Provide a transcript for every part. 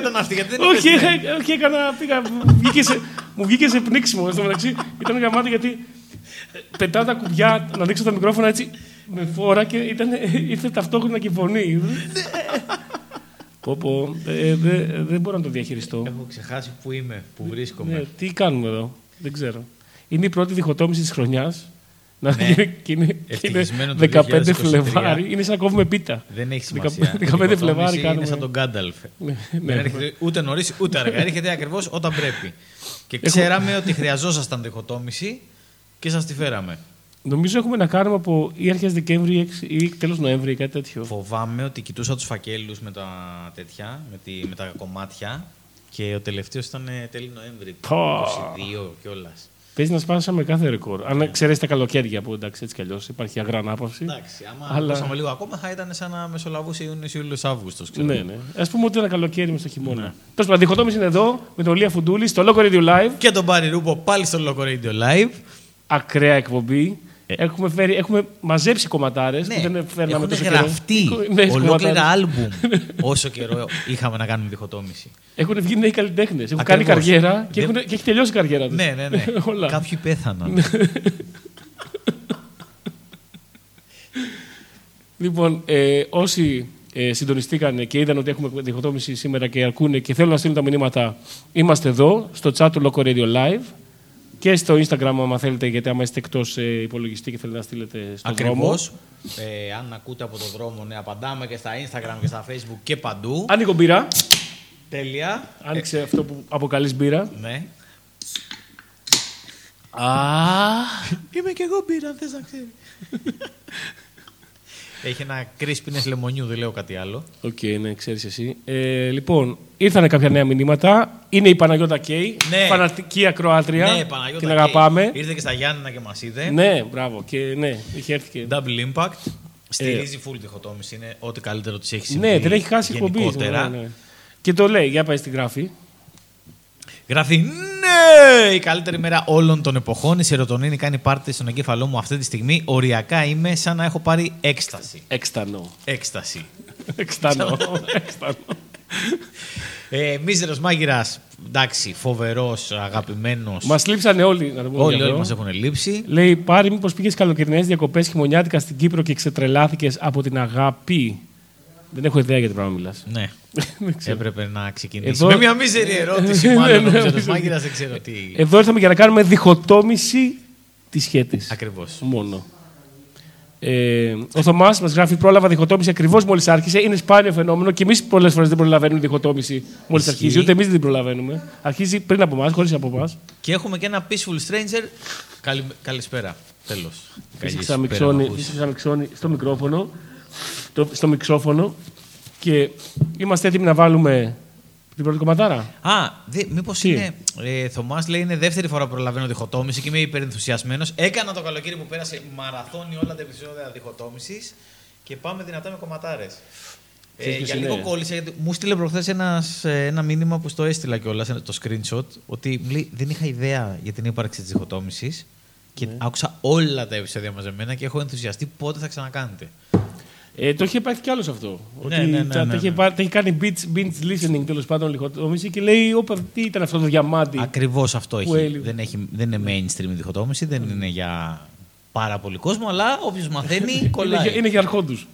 ήταν αυτή, γιατί δεν όχι, είπες ναι. είχα- όχι, έκανα. Πήγα, μου, βγήκε σε, μου βγήκε σε πνίξιμο στο μεταξύ. Ήταν γαμάτι γιατί ε, πετάω τα κουμπιά να δείξω τα μικρόφωνα έτσι με φόρα και ήταν, ήρθε ταυτόχρονα και η φωνή. πω, πω, ε, δε- δεν μπορώ να το διαχειριστώ. Έχω ξεχάσει που είμαι, που Ναι, βρίσκομαι. τι κάνουμε εδώ, δεν ξέρω. Είναι η πρώτη διχοτόμηση της χρονιάς. Να Ναι. είναι, και είναι, και είναι Ευτυχισμένο το 15 2023. Φλεβάρι. Είναι σαν να κόβουμε πίτα. Δεν έχει 15 σημασία. 15 Η διχοτόμηση Φλεβάρι Είναι κάνουμε. σαν τον Γκάνταλφ. Ναι, Δεν ναι. έρχεται ούτε νωρίς ούτε αργά. Έρχεται ακριβώς όταν πρέπει. Και ξέραμε ότι χρειαζόσασταν διχοτόμηση και σας τη φέραμε. Νομίζω έχουμε να κάνουμε από ή αρχές Δεκέμβρη ή εξ- ή τέλος Νοέμβρη ή κάτι τέτοιο. Φοβάμαι ότι κοιτούσα τους φακέλους με τα τέτοια, με, τη, με τα κομμάτια και ο τελευταίος ήταν ε, τέλη Νοέμβρη. Πω. 22 κιόλας. Παίζει να σπάσαμε κάθε ρεκόρ. Αν εξαιρέσει τα καλοκαίρια που εντάξει έτσι κι αλλιώς υπάρχει αγρά ανάπαυση. Εντάξει, άμα Αλλά- Αλλά... λίγο ακόμα θα ήταν σαν να μεσολαβούσε Ιούνιος, Ιούλιος, Αύγουστος. Ναι, ναι. Α πούμε ότι ένα καλοκαίρι μες στο χειμώνα. Τέλος πάντων, διχοτόμηση είναι εδώ με τον Λία Φουντούλη στο Loco Radio Live. Και τον Πάρη Ρούπο πάλι στο Loco Radio Live. Ακραία εκπομπή. Έχουμε, φέρει, έχουμε μαζέψει κομματάρες που δεν φέρναμε έχουν τόσο γραφτεί καιρό. Νέες ολόκληρα κομματάρες. άλμπουμ όσο καιρό είχαμε να κάνουμε διχοτόμηση. Έχουν βγει νέοι καλλιτέχνες. Έχουν Ακριβώς. κάνει καριέρα και, Δεν- έχουν, και έχει τελειώσει η καριέρα τους. ναι, ναι, ναι. Όλα. Κάποιοι πέθαναν. Λοιπόν, ε, όσοι ε, συντονιστήκαν και είδαν ότι έχουμε διχοτόμηση σήμερα και ακούνε και θέλουν να στείλουν τα μηνύματα, είμαστε εδώ στο chat του Loco Radio Live και στο Instagram, άμα θέλετε, γιατί άμα είστε εκτός ε, υπολογιστή και θέλετε να στείλετε στον δρόμο. Ακριβώς. Ε, αν ακούτε από το δρόμο, ναι, απαντάμε και στα Instagram και στα Facebook και παντού. Άνοιγω μπύρα. Τέλεια. Άνοιξε αυτό που αποκαλείς μπύρα. Ναι. Α, Είμαι και εγώ πήρα, αν θες να ξέρεις. Έχει ένα crispiness λεμονιού, δεν λέω κάτι άλλο. Οκ, ναι, ξέρεις εσύ. Ε, λοιπόν, ήρθαν κάποια νέα μηνύματα. Είναι η Παναγιώτα Κέι, Ναι. φανατική ακροάτρια. Ναι, Παναγιώτα. Την και αγαπάμε. Ήρθε και στα Γιάννενα και μας είδε. Ναι, μπράβο. Και ναι, είχε έρθει και. Double Impact. Στηρίζει full διχοτόμηση. Είναι ό,τι καλύτερο της έχει συμβεί. Ναι, δεν έχει χάσει εκπομπή. γενικότερα. Ναι, ναι. Και το λέει, για πες τι γράφει. Γράφει Ναι! Η καλύτερη μέρα όλων των εποχών. Η σερωτονίνη κάνει πάρτι στον εγκέφαλό μου αυτή τη στιγμή. Οριακά είμαι σαν να έχω πάρει έκσταση. Έξτανο. Έκσταση. Έξτανο. Έξτανο. Ε, Μίζερος μάγειρας. Εντάξει, φοβερός, αγαπημένος. Μας λείψανε όλοι, να το πούμε. Όλοι, γι' όλοι αυτό. μας έχουν λείψει. Λέει, πάρει μήπως πήγες καλοκαιρινές διακοπές χειμωνιάτικα στην Κύπρο και ξετρελάθηκες από την αγάπη. Δεν έχω ιδέα για τι πράγμα μιλάς. Ναι. Δεν ξέρω. Έπρεπε να ξεκινήσει. Εδώ- Με μια μίζερη ερώτηση, Ναι, μάλλον. ναι, Ο Μίζερο μίζερη. μάγειρα δεν ξέρω τι. Εδώ ήρθαμε για να κάνουμε διχοτόμηση της σχέτης. Ακριβώς. Μόνο. Ε, ο Θωμάς μας γράφει: Πρόλαβα διχοτόμηση ακριβώς μόλις άρχισε. Είναι σπάνιο φαινόμενο και εμείς πολλές φορές δεν προλαβαίνουμε διχοτόμηση μόλις Ισχύει. αρχίζει. Ούτε εμείς δεν την προλαβαίνουμε. Αρχίζει πριν από εμάς, χωρίς από εμάς. Και έχουμε και ένα Peaceful Stranger. Καλη... Καλησπέρα. Τέλος. Φύσηξα μιξώνει, φύσηξα μιξώνει στο μικρόφωνο. Το, στο μιξόφωνο. Και είμαστε έτοιμοι να βάλουμε την πρώτη κομματάρα. Α, μήπως Τι; είναι. Ε, Θωμάς λέει είναι δεύτερη φορά που προλαβαίνω διχοτόμηση και είμαι υπερενθουσιασμένος. Έκανα το καλοκαίρι που πέρασε μαραθώνει όλα τα επεισόδια διχοτόμησης και πάμε δυνατά με κομματάρες. Ε, Ξέρεις ποιος για είναι; λίγο κόλλησε γιατί μου στείλε προχθές ένας μήνυμα που στο έστειλα κιόλας, το screenshot, ότι μου λέει, δεν είχα ιδέα για την ύπαρξη της διχοτόμησης και Ναι. άκουσα όλα τα επεισόδια μαζεμένα και έχω ενθουσιαστεί πότε θα ξανακάνετε. Ε, το είχε πάθει κι άλλος αυτό. Ναι, ότι ναι, ναι, τα, τα ναι, είχε, ναι. πάρει- τα είχε κάνει binge, binge listening τέλος πάντων διχοτόμηση και λέει: Όπα, τι ήταν αυτό το διαμάντι. Ακριβώς αυτό Που έχει. έλειπε. Δεν, έχει. δεν είναι mainstream η διχοτόμηση, δεν είναι για πάρα πολύ κόσμο, αλλά όποιος μαθαίνει Είναι, κολλάει. για- είναι για αρχόντους.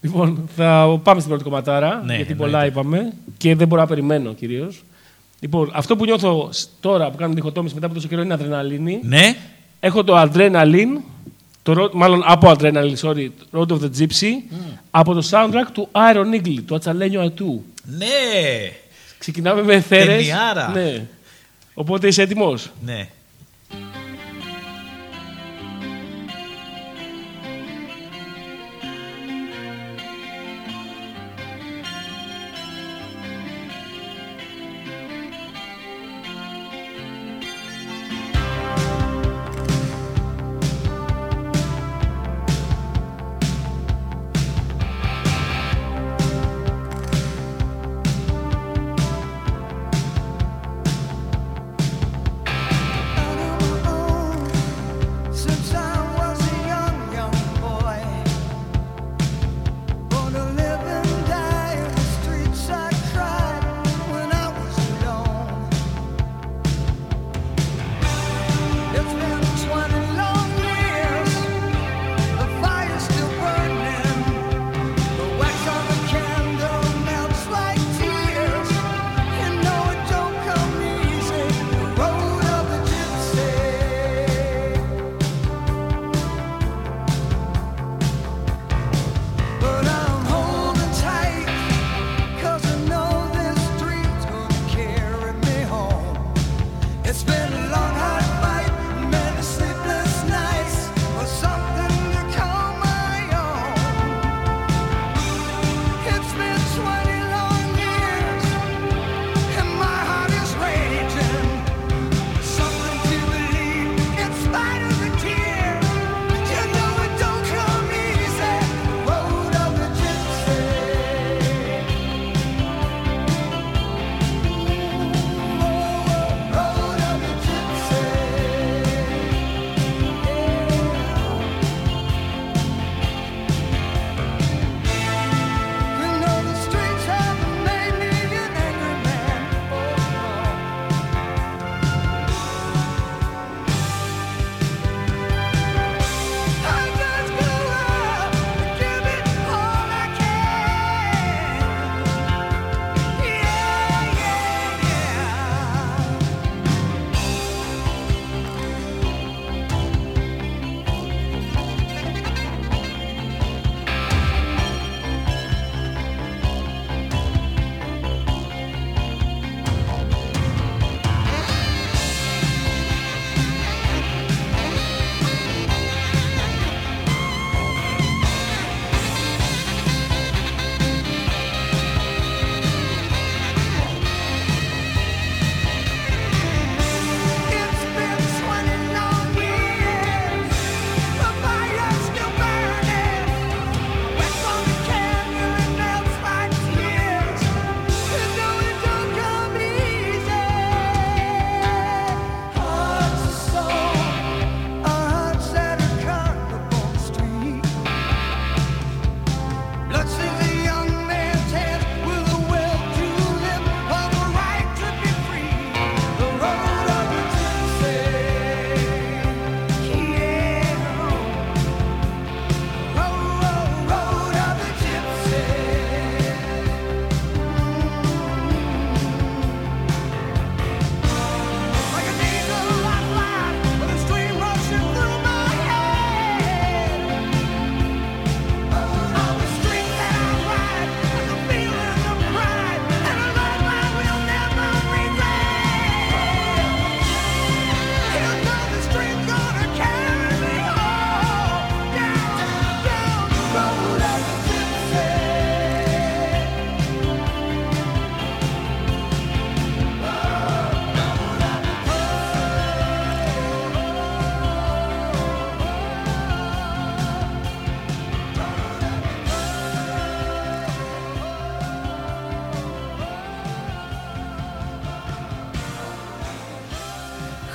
λοιπόν, θα πάμε στην πρώτη κομματάρα. Ναι, γιατί εννοείται. πολλά είπαμε και δεν μπορώ να περιμένω κυρίως. Λοιπόν, αυτό που νιώθω σ- τώρα που κάνω διχοτόμηση μετά από τόσο καιρό είναι αδρεναλίνη. Ναι, Έχω το Adrenaline, το, ρο- μάλλον από Adrenaline, sorry, Road of the Gypsy, από το soundtrack του Iron Eagle, του Ατσαλένιο Ατού. ναι, Ξεκινάμε με θέρες. Ταινιάρα. Ναι. Οπότε είσαι έτοιμος; ναι.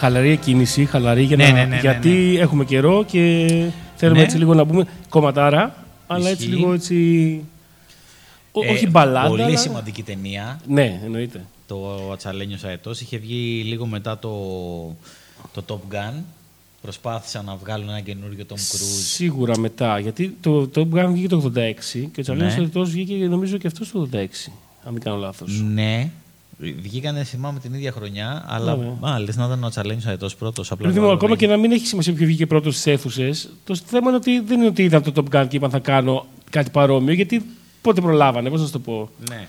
Χαλαρή κίνηση, χαλαρή για Ναι, να, ναι, ναι, ναι, γιατί έχουμε καιρό και θέλουμε Ναι. έτσι λίγο να πούμε κομματάρα, αλλά έτσι Ισχύει. λίγο έτσι. Ό- Ε, όχι μπαλάντα. Πολύ αλλά- σημαντική ταινία. Ναι, εννοείται. Το Ατσαλένιος Αετός. Είχε βγει λίγο μετά το, το Top Gun. Προσπάθησαν να βγάλουν ένα καινούριο Tom Cruise. Σίγουρα μετά. Γιατί το, το Gun βγήκε το 86 και ο Τσαλένο Ναι. ναι. βγήκε νομίζω και αυτός το 86. Αν δεν κάνω λάθος. Ναι. Βγήκανε, θυμάμαι, την ίδια χρονιά, αλλά Ναι, ναι. α, λες να ήταν ο Ατσαλένιο Αετός πρώτος. Επειδή μου, ακόμα και να μην έχει σημασία ποιο βγήκε πρώτος στις αίθουσες, το θέμα είναι ότι δεν είναι ότι είδα το Top Gun και είπαν θα κάνω κάτι παρόμοιο, γιατί πότε προλάβανε, πώς να σου το πω. Ναι.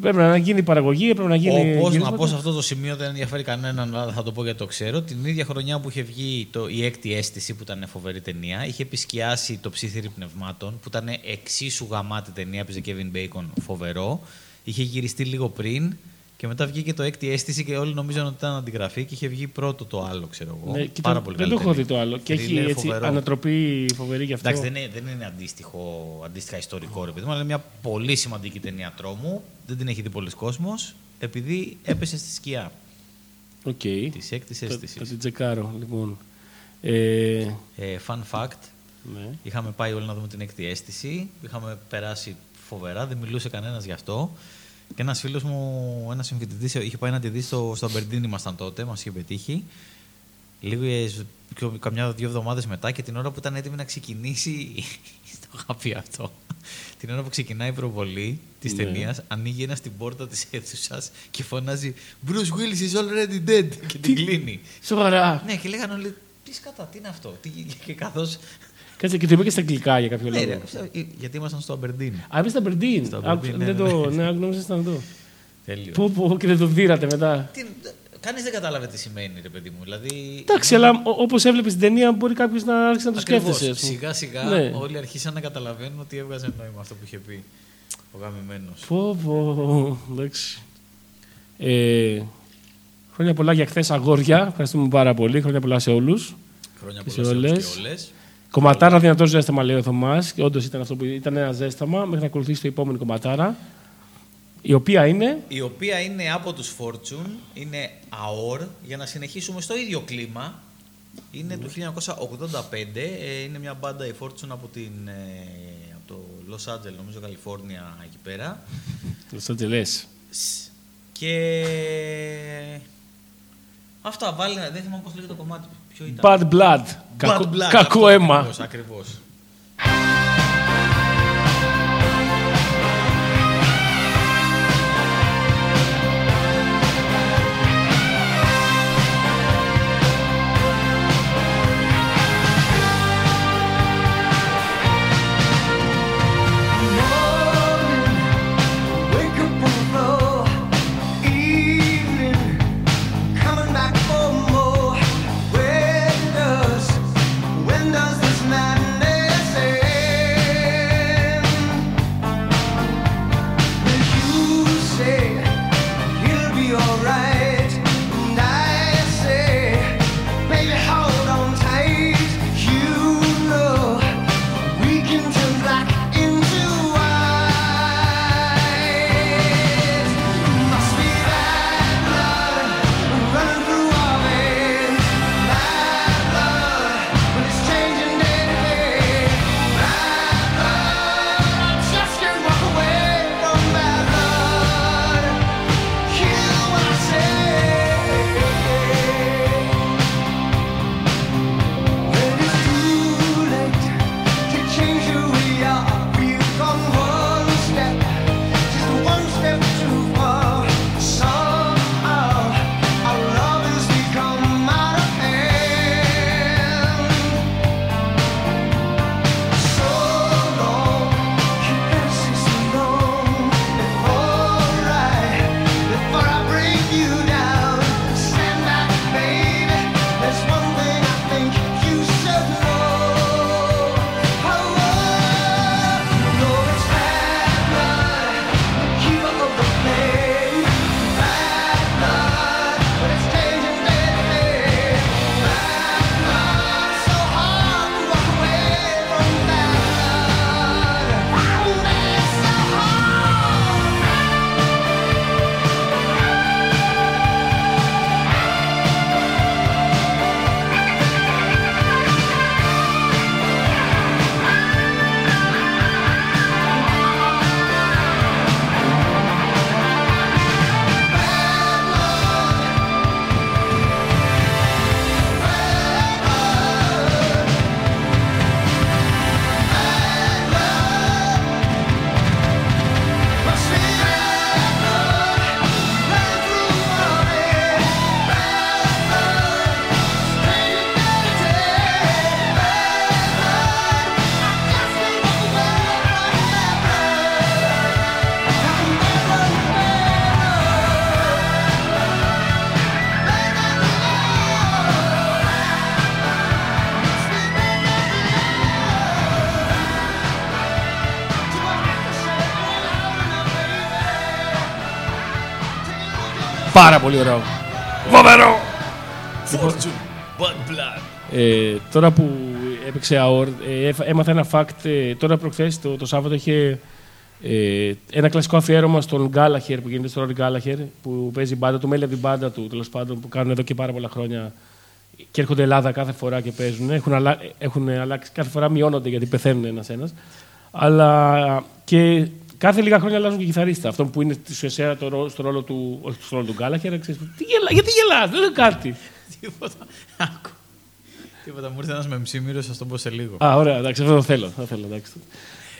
Πρέπει να γίνει παραγωγή, πρέπει να γίνει. Όπως να γυρίσματα. πω σε αυτό το σημείο δεν ενδιαφέρει κανέναν, αλλά θα το πω γιατί το ξέρω. Την ίδια χρονιά που είχε βγει το, η έκτη αίσθηση, που ήταν φοβερή ταινία, είχε επισκιάσει το ψήθυρι πνευμάτων, που ήταν εξίσου γαμάτη ταινία, παίζει Kevin Bacon, φοβερό. Είχε γυριστεί λίγο πριν και μετά βγήκε το έκτη αίσθηση και όλοι νομίζαν ότι ήταν αντιγραφή και είχε βγει πρώτο το άλλο, ξέρω εγώ. Ναι, κοίτα, Πάρα πολύ δεν καλή το έχω ταινία. δει το άλλο. Και έχει θρίλερ έτσι φοβερό. ανατροπή φοβερή γι' αυτό. Εντάξει, δεν είναι, δεν είναι αντίστοιχο, αντίστοιχα ιστορικό ρε παιδί μου, αλλά είναι μια πολύ σημαντική ταινία τρόμου. Δεν την έχει δει πολύς κόσμος, επειδή έπεσε στη σκιά Οκ. της έκτης Θα, αίσθησης. θα την τσεκάρω, λοιπόν. Ε, Ε, fun fact, ναι. είχαμε πάει όλοι να δούμε την έκτη αίσθηση, είχαμε περάσει φοβερά, δεν μιλούσε κανένας γι' αυτό. Και ένας φίλος μου, ένας συμφοιτητής, είχε πάει να τη δει στο, στο Αμπερντίν, ήμασταν τότε, μας είχε πετύχει. Λίγο καμιά δύο εβδομάδες μετά και την ώρα που ήταν έτοιμη να ξεκινήσει. το είχα πει αυτό. Την ώρα που ξεκινάει η προβολή της Ναι. ταινίας, ανοίγει ένα στην πόρτα της αίθουσας και φωνάζει Bruce Willis is already dead. Και την κλείνει. Σοβαρά. Ναι, και λέγανε όλοι, τι σκατά, τι είναι αυτό. Τι... Και καθώς. Κάτσε και το είπε και στα αγγλικά για κάποιο Ναι, λόγο. ρε, ε, γιατί ήμασταν στο Αμπερντίν. Α, είμαι στα Μπερντίν. Στο Άκουσα- Aberdeen, ναι, Δεν ναι. το. Ναι, νόμιζα ήταν εδώ. Τέλειο. Πού, πού, και δεν το δίρατε μετά. Τι... Κανείς δεν κατάλαβε τι σημαίνει, ρε παιδί μου. Δηλαδή. Εντάξει, αλλά όπως έβλεπες την ταινία, μπορεί κάποιος να άρχισε να το Ακριβώς. σκέφτεσαι. ας πούμε. Σιγά σιγά Ναι. όλοι αρχίσαν να καταλαβαίνουν ότι έβγαζε νόημα αυτό που είχε πει ο γαμημένος. Πω, πω. Εντάξει. Ε, χρόνια πολλά για χθες, αγόρια. Ευχαριστούμε πάρα πολύ. Χρόνια πολλά σε όλους. Χρόνια Και πολλά σε σε όλους όλες. και όλες. Κομματάρα δυνατό ζέσταμα, λέει ο Θωμάς. Και όντως ήταν αυτό που ήταν ένα ζέσταμα μέχρι να ακολουθήσει το επόμενο κομματάρα. Η οποία είναι. Η οποία είναι από τους Fortune, είναι AOR, για να συνεχίσουμε στο ίδιο κλίμα. Είναι του 1985, ε, είναι μια μπάντα η Fortune από, την, ε, από το Los Angeles, νομίζω Καλιφόρνια, εκεί πέρα. Los Angeles. Σ. Και... Αυτά, βάλει, δεν θυμάμαι πώς λέγεται το κομμάτι, ποιο ήταν. Bad blood. Bad Κακό, Blood, κακό αυτό αίμα. Ακριβώς, πάρα πολύ ωραίο. Φοβερό! Fortune, bad blood. Ε, τώρα που έπαιξε ΑΟΡ, ε, έφα- έμαθα ένα fact. ε, τώρα προχθές, το, το Σάββατο, είχε ε, ένα κλασικό αφιέρωμα στον Γκάλαχερ που γίνεται στο Ρόρι Γκάλαχερ, που παίζει η μπάντα του, μέλη από την μπάντα του, τέλος πάντων, που κάνουν εδώ και πάρα πολλά χρόνια και έρχονται Ελλάδα κάθε φορά και παίζουν. Έχουν, αλλα... έχουν αλλάξει, κάθε φορά μειώνονται γιατί πεθαίνουν ένα-ένα. Αλλά και κάθε λίγα χρόνια αλλάζουν και κιθαρίστα. Αυτό που είναι στη ουσία το ρο- στο ρόλο του, όχι στο ρόλο του Γκάλαχερ. ξέρεις, Τι γελά, γιατί γελάς, δεν είναι κάτι. Τίποτα. Άκου. Τίποτα. Μου ήρθε ένας με μισήμυρο, θα τον πω σε λίγο. Α, ωραία, εντάξει, αυτό το θέλω. Το θέλω εντάξει.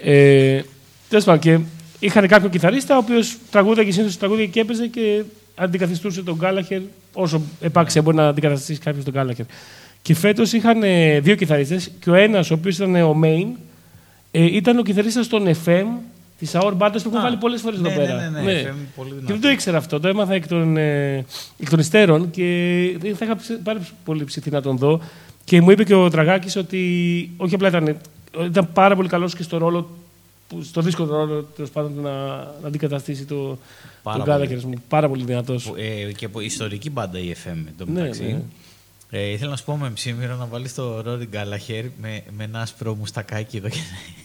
Ε, Τέλος πάντων, και είχαν κάποιον κιθαρίστα, ο οποίος τραγούδαγε συνήθως τραγούδια και έπαιζε και αντικαθιστούσε τον Γκάλαχερ όσο επάξια μπορεί να αντικαταστήσει κάποιος τον Γκάλαχερ. Και φέτος είχαν ε, δύο κιθαρίστες και ο ένας, ο οποίος ήταν ο main, ε, ήταν ο κιθαρίστας των FM τη AOR Bandas που έχουμε Α, βάλει πολλές φορές ναι, εδώ ναι, πέρα. ναι, ναι, FM, πολύ Και δυνατό. δεν το ήξερα αυτό. Το έμαθα εκ των, ε, εκ των υστέρων και θα είχα ψ- πάρα πολύ ψηθεί να τον δω. Και μου είπε και ο Τραγάκης ότι όχι απλά ήταν, ήταν πάρα πολύ καλός και στο ρόλο, που- στο δύσκολο ρόλο τέλος πάντων, να, να αντικαταστήσει το, Πάρα τον πολύ. Γκάλαχερ μου. Πάρα πολύ δυνατός. Που, ε, και από ιστορική μπάντα η FM εν τω Ναι, μεταξύ. ναι. Ε, ήθελα να σου πω με ψήμυρο να βάλεις το Ρόρι Γκάλαχερ με, με ένα άσπρο μουστακάκι εδώ και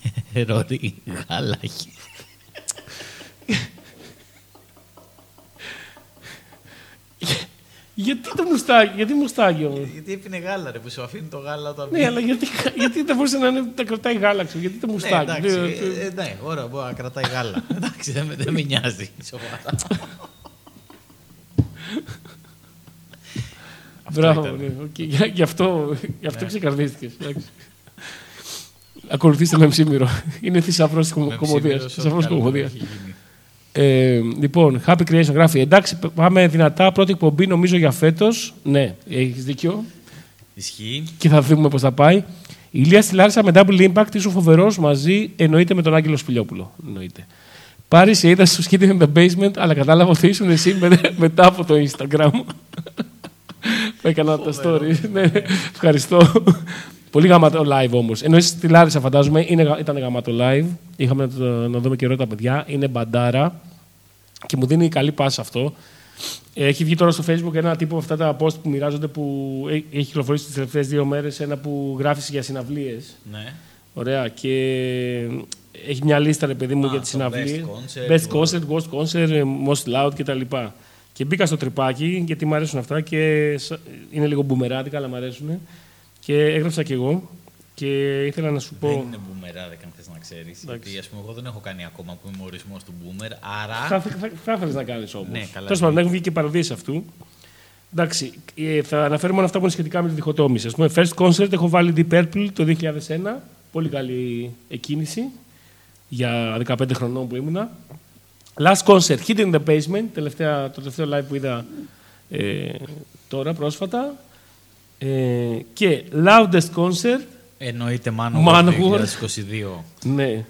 Ρόρι Γκάλαχερ. Γιατί το μουστάκι, γιατί μουστάκι όμως; Γιατί έπινε γάλα, ρε, που σου αφήνει το γάλα όταν. ναι, αλλά γιατί, γιατί δεν μπορούσε να είναι, τα κρατάει γάλαξο, γιατί το Ναι, μουστάκι. εντάξει, Ναι, ε, ε, ναι, ωραία, μπορεί να κρατάει γάλα. εντάξει, δεν, με- δεν με νοιάζει. σοβαρά. Μπράβο, ήταν. ναι. οκ. Γι' γι' αυτό, γι αυτό ξεκαρδίστηκες. εντάξει. Ακολουθήστε με ψήμυρο. Είναι θησαυρός της Με κομμωδίας. ψήμυρο, Θησαυρός ό,τι καλύτερο κομμωδίας. έχει γίνει. Ε, λοιπόν, Happy Creation γράφει. Εντάξει, πάμε δυνατά. Πρώτη εκπομπή νομίζω για φέτος. Ναι, έχεις δίκιο. Ισχύει. Και θα δούμε πώς θα πάει. Η Ηλία στη Λάρισα με Double Impact ήσουν φοβερός μαζί, εννοείται με τον Άγγελο Σπηλιόπουλο. Εννοείται. Πάρη, σε είδα στο Skid in the Basement, αλλά κατάλαβα ότι ήσουν εσύ με- μετά από το Instagram. Που έκανα τα story. ναι, ευχαριστώ. Πολύ γαμάτο live όμως. Ενώ εσύ στη Λάρισα, φαντάζομαι, είναι, γα- ήταν γαμάτο live. Είχαμε να, το, να δούμε καιρό τα παιδιά. Είναι μπαντάρα και μου δίνει καλή πάσα αυτό. Ε, Έχει βγει τώρα στο Facebook ένα τύπο αυτά τα post που μοιράζονται που ε- έχει κυκλοφορήσει τις τελευταίες δύο μέρες. Ένα που γράφεις για συναυλίες. Ναι. Ωραία. Και έχει μια λίστα, ρε παιδί μου, Α, για τις το συναυλίες. best concert, Best worst. concert, worst concert, ε, most loud κτλ. Και μπήκα στο τρυπάκι γιατί μου αρέσουν αυτά και σα- είναι λίγο μπούμεράδικα, αλλά μου αρέσουν. Και έγραψα κι εγώ και ήθελα να σου Δεν πω. είναι boomerang, αν θες να ξέρεις. Γιατί ας πούμε, εγώ δεν έχω κάνει ακόμα που είμαι ορισμός του boomer. Άρα. Θα, θα, θα ήθελες να κάνεις όμως. Ναι, καλά, Τέλος πάντων, ναι. έχουν βγει και παροδίες αυτού. Εντάξει, ε, θα αναφέρω μόνο αυτά που είναι σχετικά με τη διχοτόμηση. Α πούμε, first concert έχω βάλει Deep Purple το 2001. Πολύ καλή εκκίνηση για 15 χρονών που ήμουνα. Last concert, Hidden in the Basement, τελευταία, το τελευταίο live που είδα ε, τώρα πρόσφατα. Ε, και Loudest Concert, Εννοείται Manowar Manowar. 2022. ναι.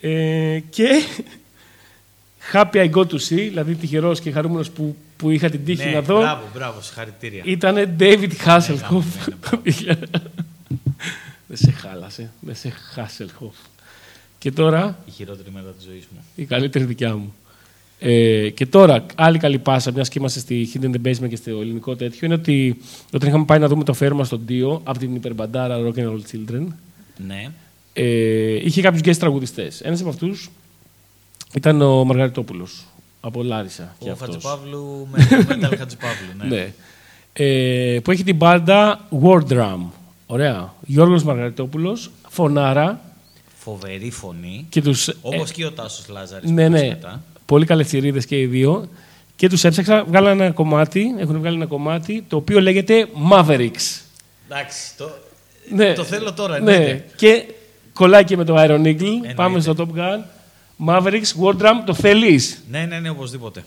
Ε, και Happy I Go to See, δηλαδή τυχερός και χαρούμενος που, που είχα την τύχη ναι, να δω, Μπράβο, μπράβο, συγχαρητήρια. ήταν David Hasselhoff. ναι, Δεν σε χάλασε, δεν σε Hasselhoff. Και τώρα Η χειρότερη μέρα της ζωής μου. η καλύτερη δικιά μου. Ε, και τώρα, άλλη καλή πάσα, μιας και είμαστε στη Hidden the Basement και στο ελληνικό τέτοιο, είναι ότι όταν είχαμε πάει να δούμε το φέρμα στον Τίο από την υπερμπαντάρα Rock and Roll Children, Ναι. ε, είχε κάποιους guest τραγουδιστές. Ένας από αυτούς ήταν ο Μαργαριτόπουλος από Λάρισα. και Ο αυτός. Χατζηπαύλου με το Metal Χατζηπαύλου. Ναι. Ναι. Ε, που έχει την μπάντα War Drum. Ωραία. Γιώργος Μαργαριτόπουλος, φωνάρα Φοβερή φωνή. και τους... Όπως ε, και ο Τάσος Λάζαρης. ναι, ναι. Πολύ καλές θηρίδες και οι δύο. Και τους έψαξα, βγάλανε ένα κομμάτι, έχουν βγάλει ένα κομμάτι, το οποίο λέγεται Mavericks. Εντάξει, το, Ναι. το θέλω τώρα. Ναι. εννοείται. Και κολλάει και με το Iron Eagle. Πάμε στο Top Gun. Mavericks, War Drum, το θέλεις; Ναι, ναι, ναι, οπωσδήποτε.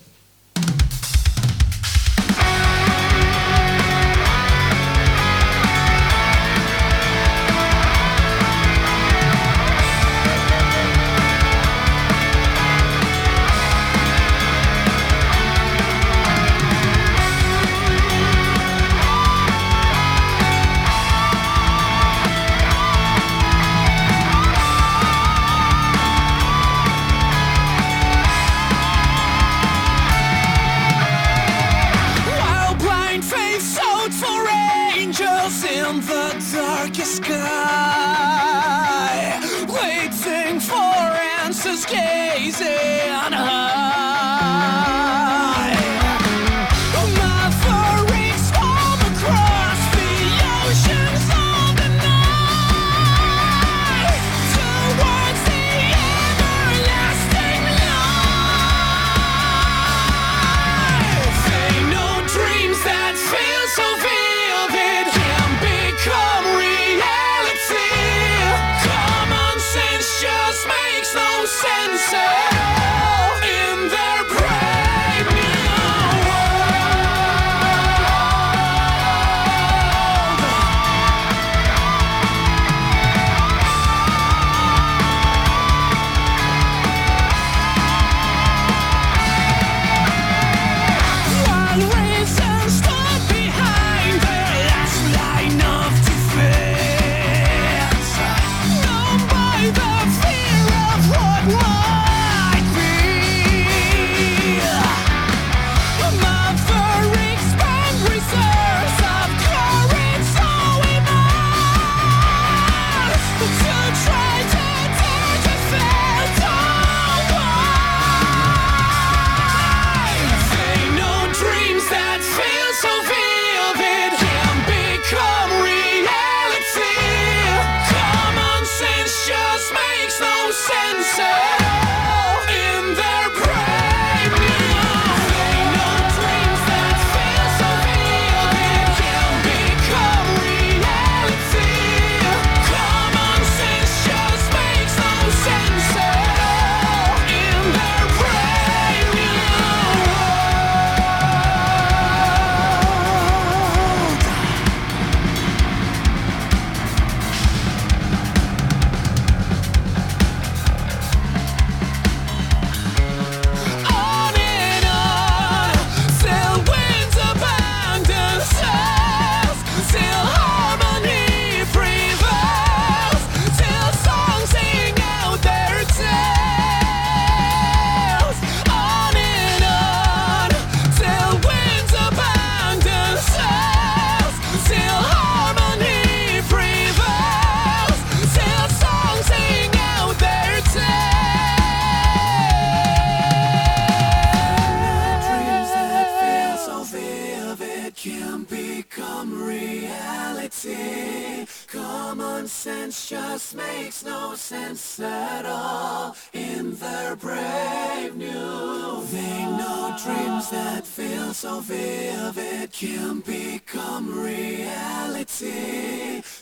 Just makes no sense at all in their brave new. They know dreams that feel so vivid can become reality.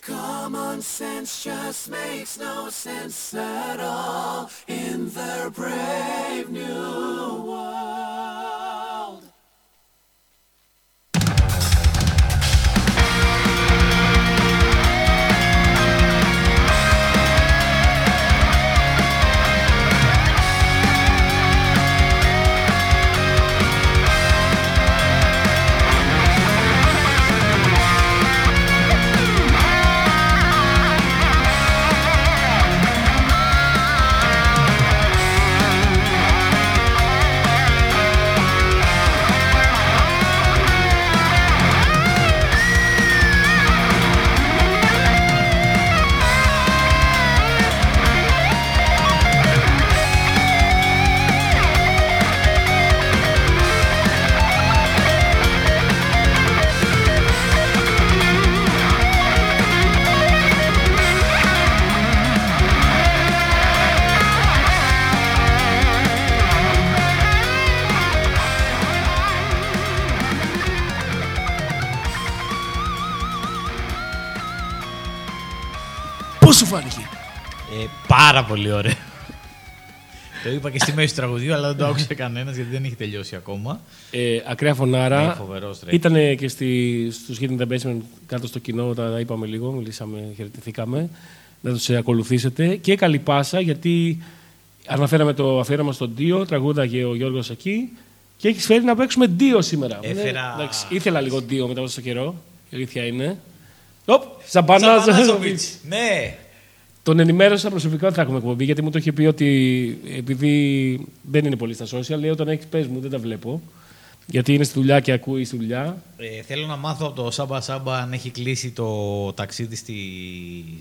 Common sense just makes no sense at all in their brave new world. Πώς σου φάνηκε; Ε, πάρα πολύ ωραίο. το είπα και στη μέση του τραγουδίου, αλλά δεν το άκουσε κανένας γιατί δεν έχει τελειώσει ακόμα. Ε, ακραία Ναι, φωνάρα. φοβερός, ρε. Ήταν και στη, στους Hidden the Basement κάτω στο κοινό, τα είπαμε λίγο, μιλήσαμε, χαιρετηθήκαμε. Να τους ε, ακολουθήσετε. Και καλή πάσα, γιατί αναφέραμε το αφιέρωμα στον Δίο, τραγούδαγε ο Γιώργος εκεί. Και έχεις φέρει να παίξουμε Δίο σήμερα. Έφερα- Ναι, εντάξει, ήθελα λίγο Δίο μετά από τόσο καιρό. Η αλήθεια είναι. Οπ, Σαμπάνα Σαμπανάζοβιτς. Ναι. Τον ενημέρωσα προσωπικά ότι θα έχουμε εκπομπή, γιατί μου το είχε πει ότι επειδή δεν είναι πολύ στα social, λέει όταν έχεις πες μου, δεν τα βλέπω. Γιατί είναι στη δουλειά και ακούει στη δουλειά. Ε, θέλω να μάθω από το Σάμπα Σάμπα αν έχει κλείσει το ταξίδι στη,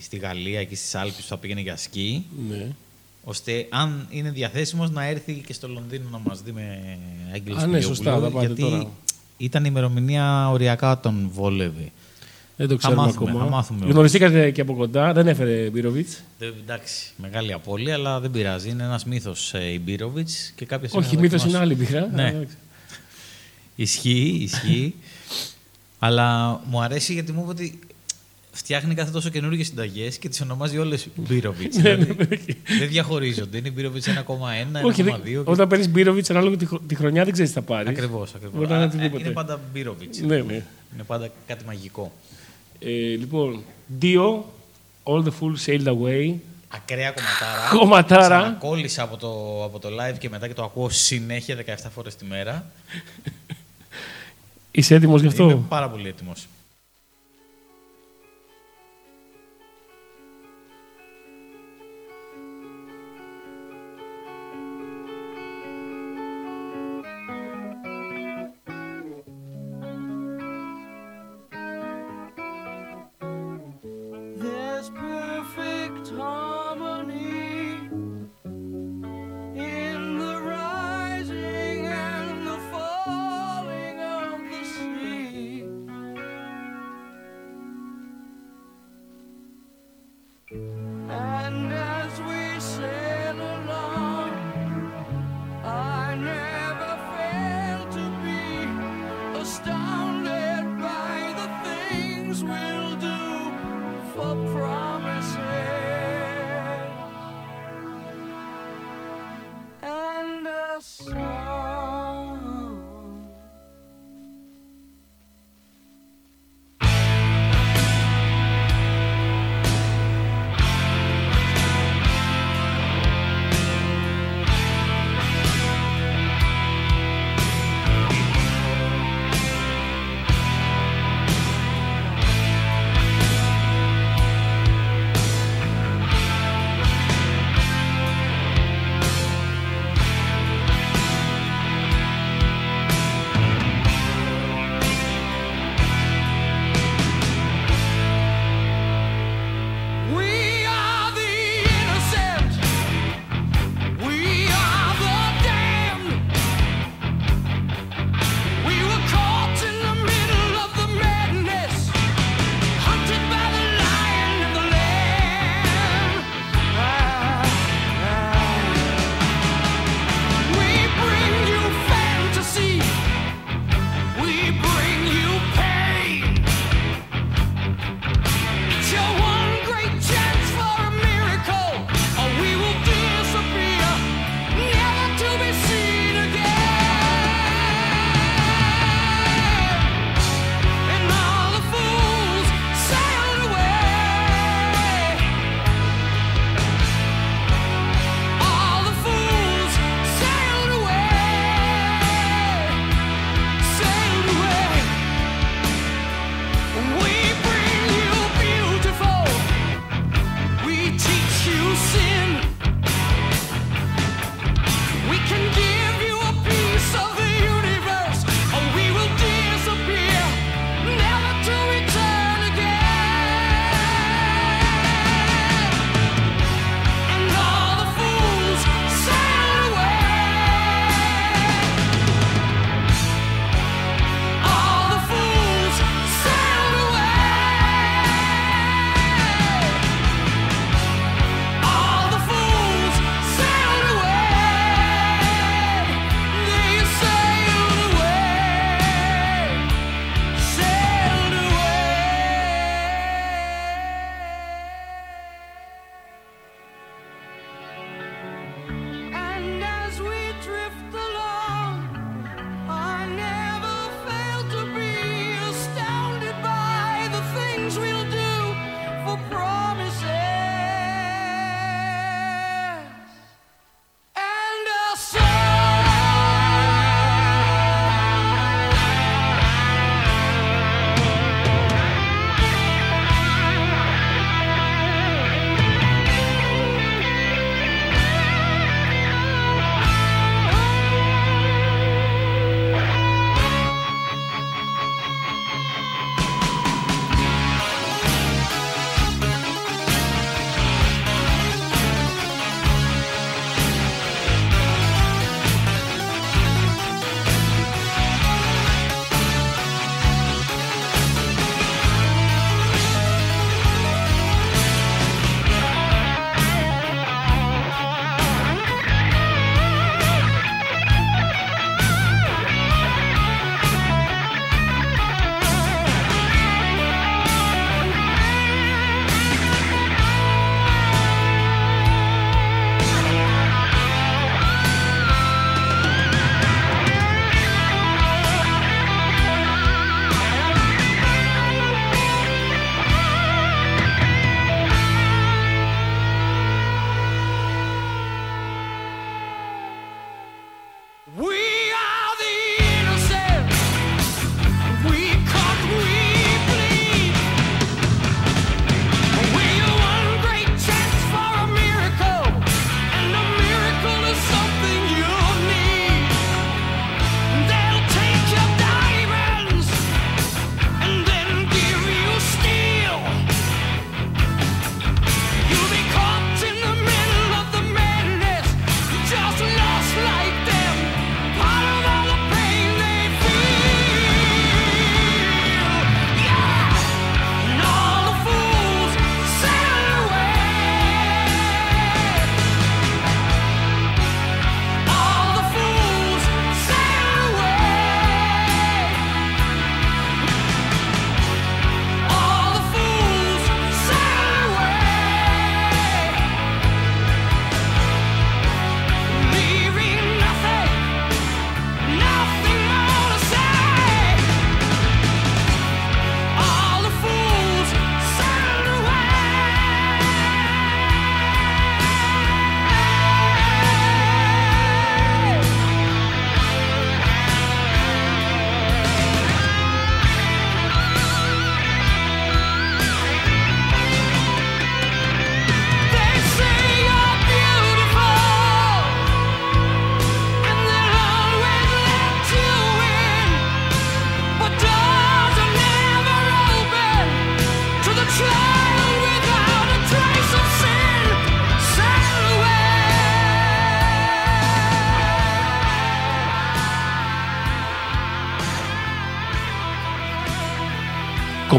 στη Γαλλία και στις Άλπεις που θα πήγαινε για σκι. Ναι. ώστε αν είναι διαθέσιμος να έρθει και στο Λονδίνο να μας δει με Άγγελο Α, ναι, σωστά, θα πάτε γιατί τώρα. ήταν η ημερομηνία οριακά τον βόλευε. Δεν το ξέρουμε μάθουμε, ακόμα. θα μάθουμε. Γνωριστήκατε και από κοντά. Δεν έφερε Μπύροβιτς. Ε, εντάξει, μεγάλη απώλεια, αλλά δεν πειράζει. Είναι ένας μύθος ε, η Μπίροβιτς και κάποια στιγμή Όχι, θα μύθος δοκιμάσω. είναι άλλη πειρά. Ναι. Εντάξει. Ισχύει, ισχύει. αλλά μου αρέσει γιατί μου είπε ότι φτιάχνει κάθε τόσο καινούργιες συνταγές και τις ονομάζει όλες Μπίροβιτ. Ναι, δεν διαχωρίζονται. Είναι Μπίροβιτ 1,1, 1,2. Όχι, δεν- όταν παίρνεις Μπύροβιτς, ανάλογα τη, χρονιά- τη χρονιά δεν ξέρεις τι θα πάρεις. Ακριβώς. Μπορεί να είναι οτιδήποτε. Είναι πάντα Μπίροβιτ. Ναι, ναι. Είναι πάντα κάτι μαγικό. Ε, λοιπόν, Dio, All the Fools Sailed Away. Ακραία κομματάρα. Κομματάρα. Ξανακόλλησα από το, από το live και μετά και το ακούω συνέχεια 17 φορές τη μέρα. Είσαι έτοιμος γι' αυτό; Είμαι πάρα πολύ έτοιμος.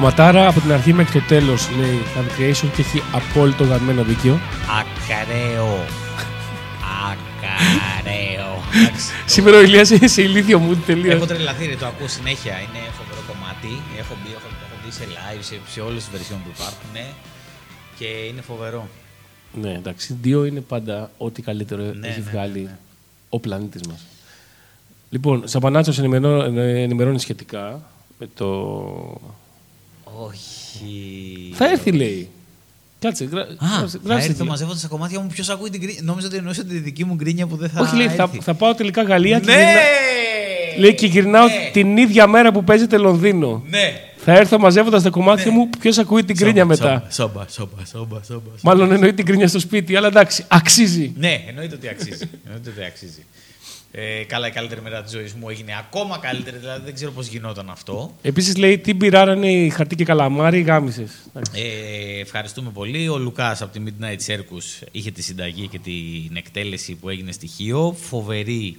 Κομματάρα από την αρχή μέχρι το τέλος, λέει Fabrication και έχει απόλυτο γαμμένο δίκιο. Ακαραίο. Ακαραίο. Εντάξει, Σήμερα ο Ηλίας είναι σε ηλίθιο μου τελείως. Έχω τρελαθεί, ρε, το ακούω συνέχεια. Είναι φοβερό κομμάτι. Έχω μπει, έχω, έχω δει σε live, σε, σε όλες τις version που υπάρχουν. ναι. Και είναι φοβερό. Ναι, εντάξει. Δύο είναι πάντα ό,τι καλύτερο Ναι, έχει ναι, βγάλει ναι, ναι. ο πλανήτης μας. Λοιπόν, Σαμπανάτσος ενημερώνει, ενημερώνει σχετικά με το. Όχι. Θα έρθει, λέει. Κάτσε, γρα... Α, γράψε- θα γράψε έρθει τη- μαζεύοντα τα κομμάτια μου. Ποιος ακούει την γκρίνια. Νόμιζα ότι εννοούσε τη δική μου γκρίνια που δεν θα. Όχι, λέει, θα, έρθει. θα πάω τελικά Γαλλία και, Ναι! γυρνα... λέει, και γυρνάω Ναι. την ίδια μέρα που παίζεται Λονδίνο. Ναι. Θα έρθω μαζεύοντας τα κομμάτια μου. Ποιος ακούει την κρίνια μετά; Σόμπα, σόμπα, σόμπα, σόμπα. Μάλλον εννοεί την κρίνια στο σπίτι, αλλά εντάξει, αξίζει. Ναι, εννοείται ότι αξίζει. εννοείται ότι αξίζει. Ε, καλά, η καλύτερη μέρα της ζωής μου έγινε ακόμα καλύτερη, δηλαδή δεν ξέρω πώς γινόταν αυτό. Επίσης λέει τι μπειράρανε η χαρτί και καλαμάρι, γάμισες. Ε, ευχαριστούμε πολύ. Ο Λουκάς από τη Midnight Circus είχε τη συνταγή και την εκτέλεση που έγινε στοιχείο. Φοβερή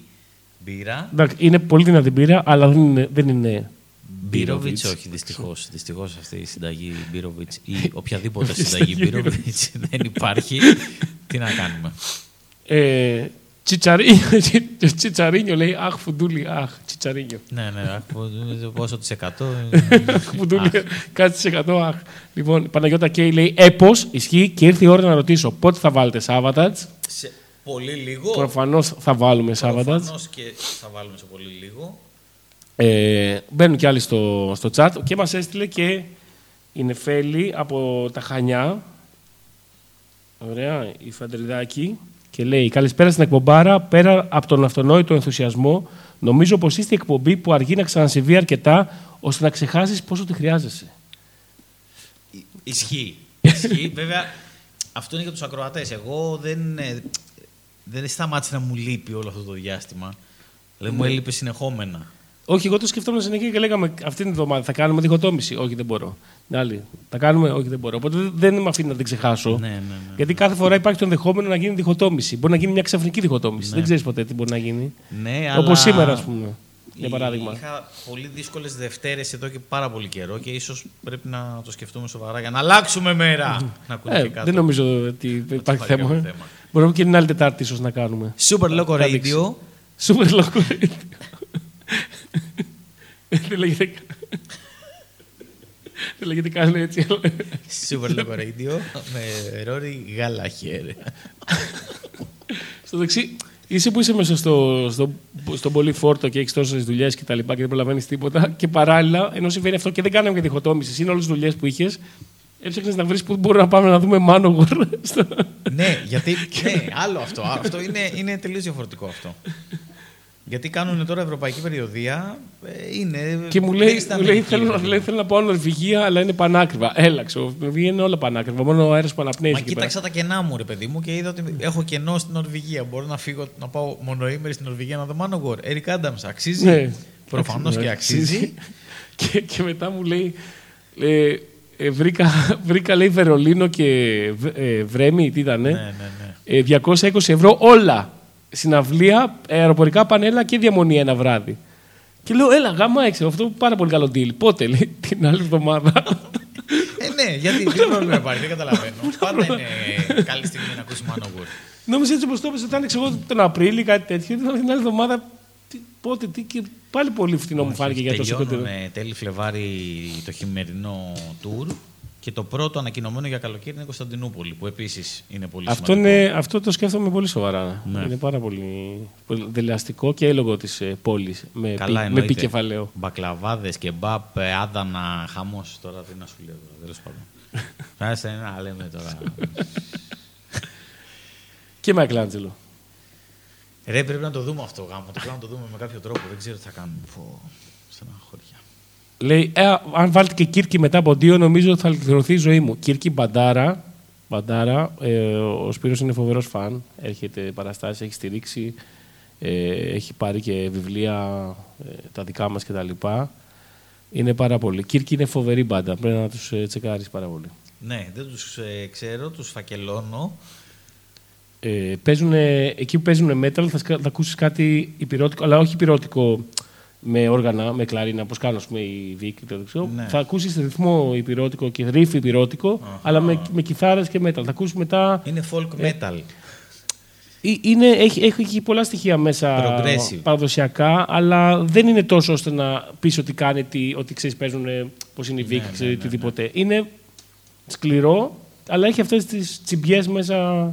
μπύρα. Εντάξει, είναι πολύ δυνατή μπύρα, αλλά δεν είναι. Δεν είναι Μπύροβιτς, Μπύροβιτς. όχι, δυστυχώς. Δυστυχώς αυτή η συνταγή Μπύροβιτς ή οποιαδήποτε συνταγή Μπύροβιτς δεν υπάρχει. Τι να κάνουμε; Ε, τσιτσαρίνιο, τσιτσαρίνιο λέει Αχ, φουντούλι, αχ, τσιτσαρίνιο. ναι, ναι, άκου, πόσο της εκατό. Αχ, φουντούλι, κάτι σε εκατό, αχ. Λοιπόν, η Παναγιώτα Κέι λέει Έπω, ισχύει και ήρθε η ώρα να ρωτήσω πότε θα βάλετε Σάββατατς; σε πολύ λίγο. Προφανώς θα βάλουμε Σάββατατς. Προφανώς και θα βάλουμε σε πολύ λίγο. Ε, μπαίνουν κι άλλοι στο, στο chat και μας έστειλε και η Νεφέλη από τα Χανιά. Ωραία, η Φαντεριδάκη. Και λέει, καλησπέρα στην εκπομπάρα, πέρα από τον αυτονόητο ενθουσιασμό, νομίζω πως είστε η εκπομπή που αργεί να ξανασυμβεί αρκετά, ώστε να ξεχάσεις πόσο τη χρειάζεσαι. Ισχύει. Ισχύει. Βέβαια, αυτό είναι για τους ακροατές. Εγώ δεν, ε, δεν σταμάτησε να μου λείπει όλο αυτό το διάστημα. Δηλαδή μου έλειπε συνεχόμενα. Όχι, εγώ το σκεφτόμουν συνέχεια και λέγαμε αυτήν την εβδομάδα θα κάνουμε διχοτόμηση. Όχι, δεν μπορώ. Την άλλη, θα κάνουμε, όχι, δεν μπορώ. Οπότε δεν με αφήνει να την ξεχάσω. Ναι, ναι, ναι. Γιατί κάθε φορά υπάρχει το ενδεχόμενο να γίνει διχοτόμηση. Μπορεί να γίνει μια ξαφνική διχοτόμηση. Δεν ξέρεις ποτέ τι μπορεί να γίνει. Ναι, Όπως αλλά σήμερα, ας πούμε. Για η- παράδειγμα. Είχα πολύ δύσκολες Δευτέρες εδώ και πάρα πολύ καιρό και ίσως πρέπει να το σκεφτούμε σοβαρά για να αλλάξουμε μέρα. να ακούτε Ε, και κάτω. δεν νομίζω ότι υπάρχει υπάρχει θέμα. κάποιο ε. θέμα. Μπορούμε και την άλλη Τετάρτη ίσως να κάνουμε. Super Loco Θα δείξει. Radio. Σούπερ λόγο. Δεν λέγεται. Δεν λέγεται καν έτσι. αλλά- Super Loco Radio με Ρόρι Γαλαχέρ. Στο δεξί, είσαι που είσαι μέσα στο, στο, στον πολύ φόρτο και έχεις τόσες δουλειές και τα λοιπά και δεν προλαβαίνεις τίποτα. Και παράλληλα, ενώ συμβαίνει αυτό και δεν κάναμε και διχοτόμησης, είναι όλες τι δουλειές που είχες, έψαχνες να βρεις πού μπορούμε να πάμε να δούμε Manowar. στο- ναι, γιατί. ναι, άλλο αυτό. Αυτό είναι, είναι τελείως διαφορετικό αυτό. Γιατί κάνουν τώρα ευρωπαϊκή περιοδία. ε, Είναι. Και μου δεν λέει, είναι στα μου λέει, Αμερική, θέλω, παιδί. λέει, θέλω να πάω Νορβηγία, αλλά είναι πανάκριβα. Έλαξε. Η Νορβηγία είναι όλα πανάκριβα. Μόνο ο αέρας που αναπνέει. Μα εκεί πέρα. κοίταξα τα κενά μου, ρε παιδί μου, και είδα ότι έχω κενό στην Νορβηγία. Μπορώ να φύγω, να πάω μονοήμερη στην Νορβηγία να δω Manowar. Eric Adams, αξίζει. Ναι. Προφανώς Εντάξει, και ναι, αξίζει. και, και μετά μου λέει. ε, ε, βρήκα, βρήκα, λέει, Βερολίνο και Β- ε, Βρέμι, τι ήταν, ναι, ναι, ναι. ε, 220 ευρώ όλα. Συναυλία, αεροπορικά πανέλα και διαμονή ένα βράδυ. Και λέω, έλα, γάμα έξω, αυτό πάρα πολύ καλό deal. Πότε, λέει, την άλλη εβδομάδα. Ε, ναι, γιατί τι πρόβλημα υπάρχει, δεν καταλαβαίνω. Πάντα είναι καλή στιγμή να ακούσει Manowar. Νόμιζα έτσι όπως το έπεσε, ήταν ξέρω, εγώ, τον Απρίλιο κάτι τέτοιο. Την άλλη εβδομάδα, τι, πότε, τι, και πάλι πολύ φτηνό μου φάνηκε για τόσο κοντινό. Τελειώνουν τέλη Φλεβάρι το χειμερινό tour και το πρώτο ανακοινωμένο για καλοκαίρι είναι Κωνσταντινούπολη, που επίσης είναι πολύ Αυτό, σημαντικό. είναι, αυτό το σκέφτομαι πολύ σοβαρά. Ναι. Είναι πάρα πολύ, πολύ δελεαστικό και έλογο της ε, πόλης με, Καλά, πι, με εννοείται. πι κεφαλαίο. Μπακλαβάδες και μπαπ, ε, άδανα, χαμός. Τώρα τι να σου λέω. Τέλος πάντων. Άσε να λέμε τώρα. Και Μάικλάντζελο. Ρε, πρέπει να το δούμε αυτό γάμο. Το πρέπει να το δούμε με κάποιο τρόπο. Δεν ξέρω τι θα κάνουμε. Φω, στεναχώρια. Λέει, ε, αν βάλετε και Κύρκη μετά από δύο, νομίζω ότι θα ολοκληρωθεί η ζωή μου. Κύρκη Μπαντάρα. Μπαντάρα ε, ο Σπύρος είναι φοβερός φαν. Έρχεται παραστάσεις, έχει στηρίξει. Ε, έχει πάρει και βιβλία ε, τα δικά μας κτλ. Είναι πάρα πολύ. Κύρκη είναι φοβερή μπάντα. Πρέπει να τους ε, τσεκάρεις πάρα πολύ. Ναι, δεν τους ε, ξέρω, τους φακελώνω. Ε, παίζουν, εκεί που παίζουν metal θα, σκα- θα ακούσεις κάτι υπηρώτικο, αλλά όχι υπηρώτικο με όργανα, με κλαρίνα, όπως κάνουν ας πούμε, οι Vic. το ξέρω. Ναι. Θα ακούσεις ρυθμό υπηρώτικο και riff υπηρώτικο, αλλά με, με κιθάρες και metal. Θα ακούσεις μετά... Είναι folk Ε, metal. Ε, Είναι, έχει, έχει πολλά στοιχεία μέσα Progressive. παραδοσιακά, αλλά δεν είναι τόσο ώστε να πεις ότι κάνει τι, ότι ξέρεις παίζουν πώς είναι η Vic, Ναι, ξέρεις, ναι, ναι, οτιδήποτε. Είναι σκληρό, αλλά έχει αυτές τις τσιμπιές μέσα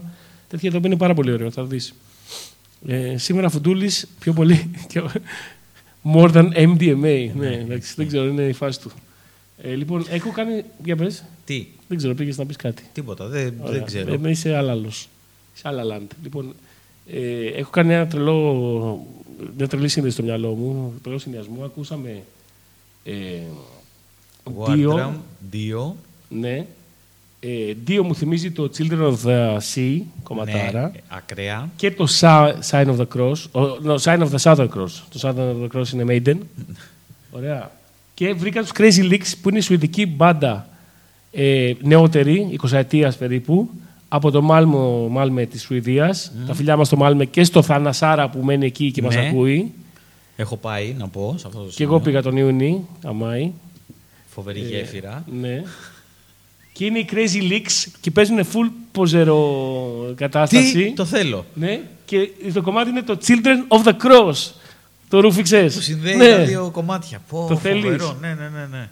τέτοια το οποίο είναι πάρα πολύ ωραίο, θα δεις. Ε, σήμερα Φουντούλης πιο πολύ και- more than MDMA. Ναι, εντάξει, δεν ξέρω, είναι η φάση του. Ε, λοιπόν, έχω κάνει, για πες, Τι, δεν ξέρω, πήγες να πεις κάτι. τίποτα, δεν, Ωραία. δεν ξέρω. Ε, είσαι άλλαλος. Είσαι άλλα land. Λοιπόν, ε, έχω κάνει ένα τρελό, μια τρελή σύνδεση στο μυαλό μου, τρελό συνδυασμό. Ακούσαμε ε, δύο, Wardrum, δύο. ναι. Ε, δύο μου θυμίζει το Children of the Sea, κομματάρα. Ναι, ακραία. Και το Sa- Sign of the Cross. ο- no, Sign of the Southern Cross. Το Southern of the Cross είναι Maiden. Ωραία. Και βρήκα τους Crazy Leaks που είναι η σουηδική μπάντα ε, νεότερη, 20 ετίας περίπου, από το Μάλμο, Μάλμε της Σουηδίας. Τα φιλιά μας στο Μάλμε και στο Θανασάρα που μένει εκεί και μας Ναι. ακούει. Έχω πάει, να πω, σε αυτό το Και σημείο. εγώ πήγα τον Ιούνι, αμάι. Φοβερή Ε, γέφυρα. Ναι. Και είναι οι Crazy Leaks και παίζουν full ποζερο κατάσταση. Τι, το θέλω. Ναι, και το κομμάτι είναι το Children of the Cross. Το ρούφιξες. Που συνδέει ναι. τα δύο κομμάτια. Πω, Το θέλεις. φοβερό. Ναι, ναι, ναι, ναι.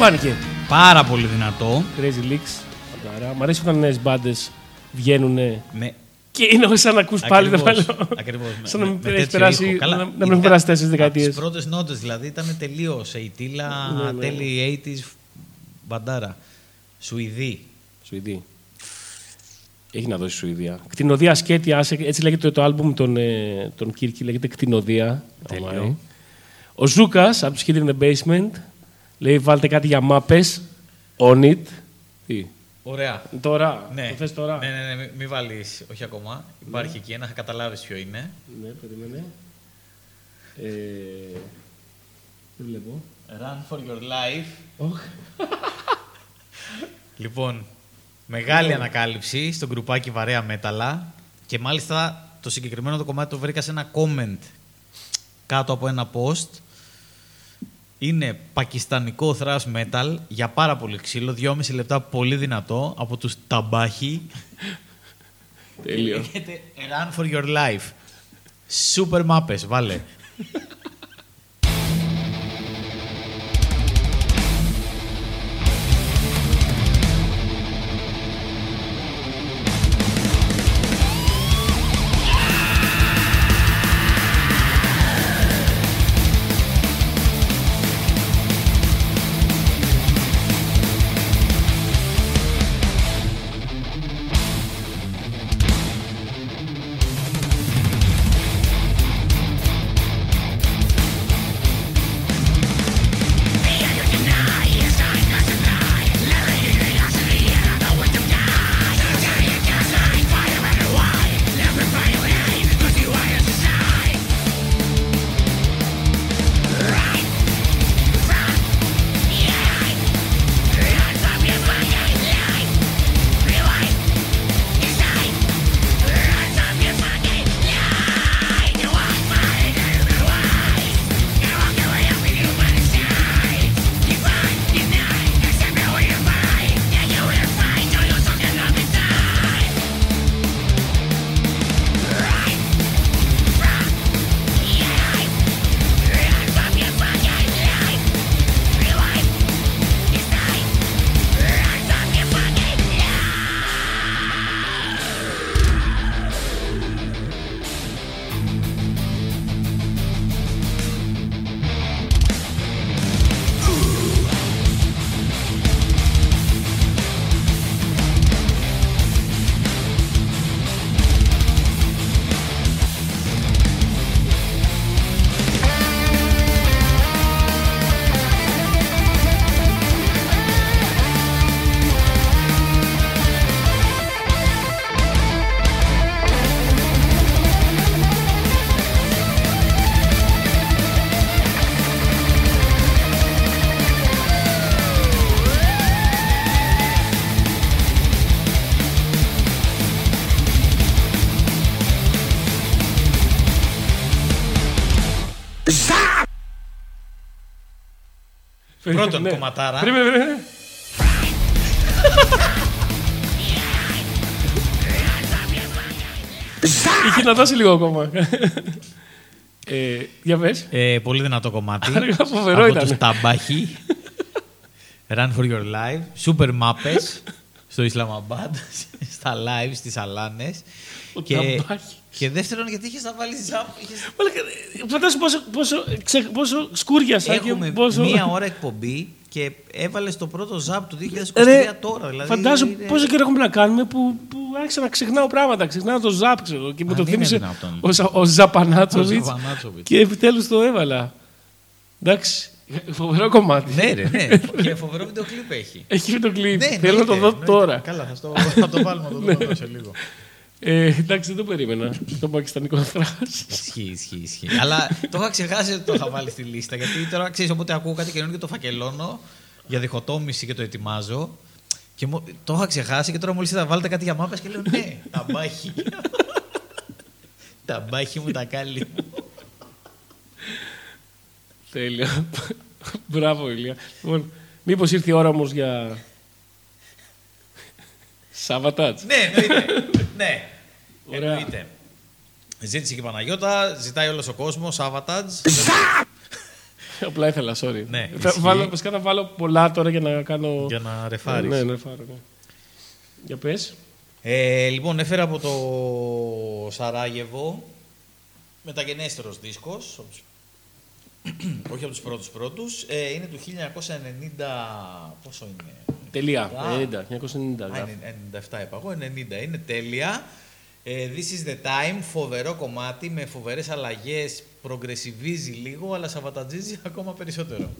Φάνηκε. Πάρα πολύ δυνατό. Crazy Leaks. Φαντάρα. Μ' αρέσει όταν νέες μπάντες βγαίνουν Με... και είναι σαν να ακούς πάλι το Ακριβώς, παλιό. ακριβώς. Σαν να Με- μην με έχει τέτοιο περάσει, ήχο. Καλά, να, να μην ειδικά έχουν περάσει τέσσερις Από δεκαετίες. τις πρώτες νότες δηλαδή ήταν τελείως ειτήλα, Ναι, ναι. τέλη 80s μπαντάρα. Σουηδή. Σουηδή. Έχει να δώσει Σουηδία. Κτηνοδία Σκέτια, άσε- έτσι λέγεται το άλμπουμ των, ε, των Κίρκη, λέγεται Κτηνοδία. Τέλειο. Αμάρι. Ο Ζούκας από τους Hidden in the Basement λέει: Βάλτε κάτι για μάπες. On it. Τι; Ωραία. Τώρα. Ναι. Το θες τώρα; Ναι, ναι, ναι, μην μη βάλεις, όχι ακόμα. Υπάρχει εκεί ένα, θα καταλάβεις ποιο είναι. Ναι, περίμενε. Ε, δεν βλέπω; Run for your life. Οχ. Λοιπόν, μεγάλη ανακάλυψη στο γκρουπάκι Βαρέα Μέταλλα και μάλιστα το συγκεκριμένο το κομμάτι το βρήκα σε ένα comment κάτω από ένα post. Είναι πακιστανικό thrash metal για πάρα πολύ ξύλο, 2,5 λεπτά πολύ δυνατό από τους Ταμπάχη. Τέλειο. Λέγεται Run for your life. Super μάπες, βάλε. Πρώτον, Ναι. κομματάρα. Περίμενε, περίμενε. Είχε να δώσει λίγο ακόμα. ε, για πες. Ε, πολύ δυνατό κομμάτι. Άρα, φοβερό από ήταν. τους Ταμπάχη. Run for your life. Super μάπες στο Ισλαμαμπάντ, στα live, στις Αλάνες. Ο και, Ταμπάχη. Και δεύτερον, γιατί είχες να βάλεις ζάπ. είχες- Μαλάκα, ε, Φαντάζομαι πόσο, πόσο, ξε, πόσο σκούριασα και Έχουμε πόσο... μία ώρα εκπομπή και έβαλες το πρώτο ζάπ του 2023 Ρε, τώρα. Δηλαδή, φαντάζομαι είναι- πόσο καιρό έχουμε να κάνουμε που, που άρχισα να ξεχνάω πράγματα. Ξεχνάω το ζάπ, ξέρω, και μου Αν το είναι θύμισε δυνατόν. ο, Ζα- ο Ζαπανάτσοβιτς Ο Ζαπανάτσοβιτς. και επιτέλους το έβαλα. Εντάξει, φοβερό κομμάτι. Ναι, ρε, ναι. και φοβερό βίντεο κλιπ έχει. Έχει το κλειπ. Ναι, Θέλω να το εννοείται, δω εννοείται. τώρα. Καλά, θα, στο, θα το βάλουμε να το δούμε εδώ σε λίγο. Ε, εντάξει, δεν το περίμενα. Το πακιστανικό θράσ. Ισχύει, ισχύει, ισχύει. Αλλά το είχα ξεχάσει ότι το είχα βάλει στη λίστα. Γιατί τώρα ξέρεις, όποτε ακούω κάτι καινούργιο το φακελώνω για διχοτόμηση και το ετοιμάζω. Και μου- το είχα ξεχάσει και τώρα μόλις είδα βάλετε κάτι για μάπες και λέω ναι, τα μπάχη. τα μπάχη μου, τα κάλλη μου. Τέλεια. Μπράβο, Ηλία. Λοιπόν, μήπως ήρθε η ώρα όμως για. Σαββατάτς. ναι, εννοείται. ναι, Ωραία. εννοείται. Ζήτησε και η Παναγιώτα, ζητάει όλος ο κόσμος, Σάββατατζ. Απλά ήθελα, sorry. Ναι, θα ισχύει. βάλω, βασικά θα βάλω πολλά τώρα για να κάνω. Για να ρεφάρεις. Ναι, ναι, ρεφάρω, ναι. Για πες. Ε, λοιπόν, έφερα από το Σαράγεβο μεταγενέστερος δίσκος, από τους- όχι από τους πρώτους πρώτους, ε, είναι του 1990, πόσο είναι, Τελεία. Α. 90, 1990. Α, γράφει. είναι 97 είπα εγώ, 90 είναι τέλεια. Ε, This is the time, φοβερό κομμάτι με φοβερές αλλαγές, προγκρεσιβίζει λίγο, αλλά σαβατατζίζει ακόμα περισσότερο.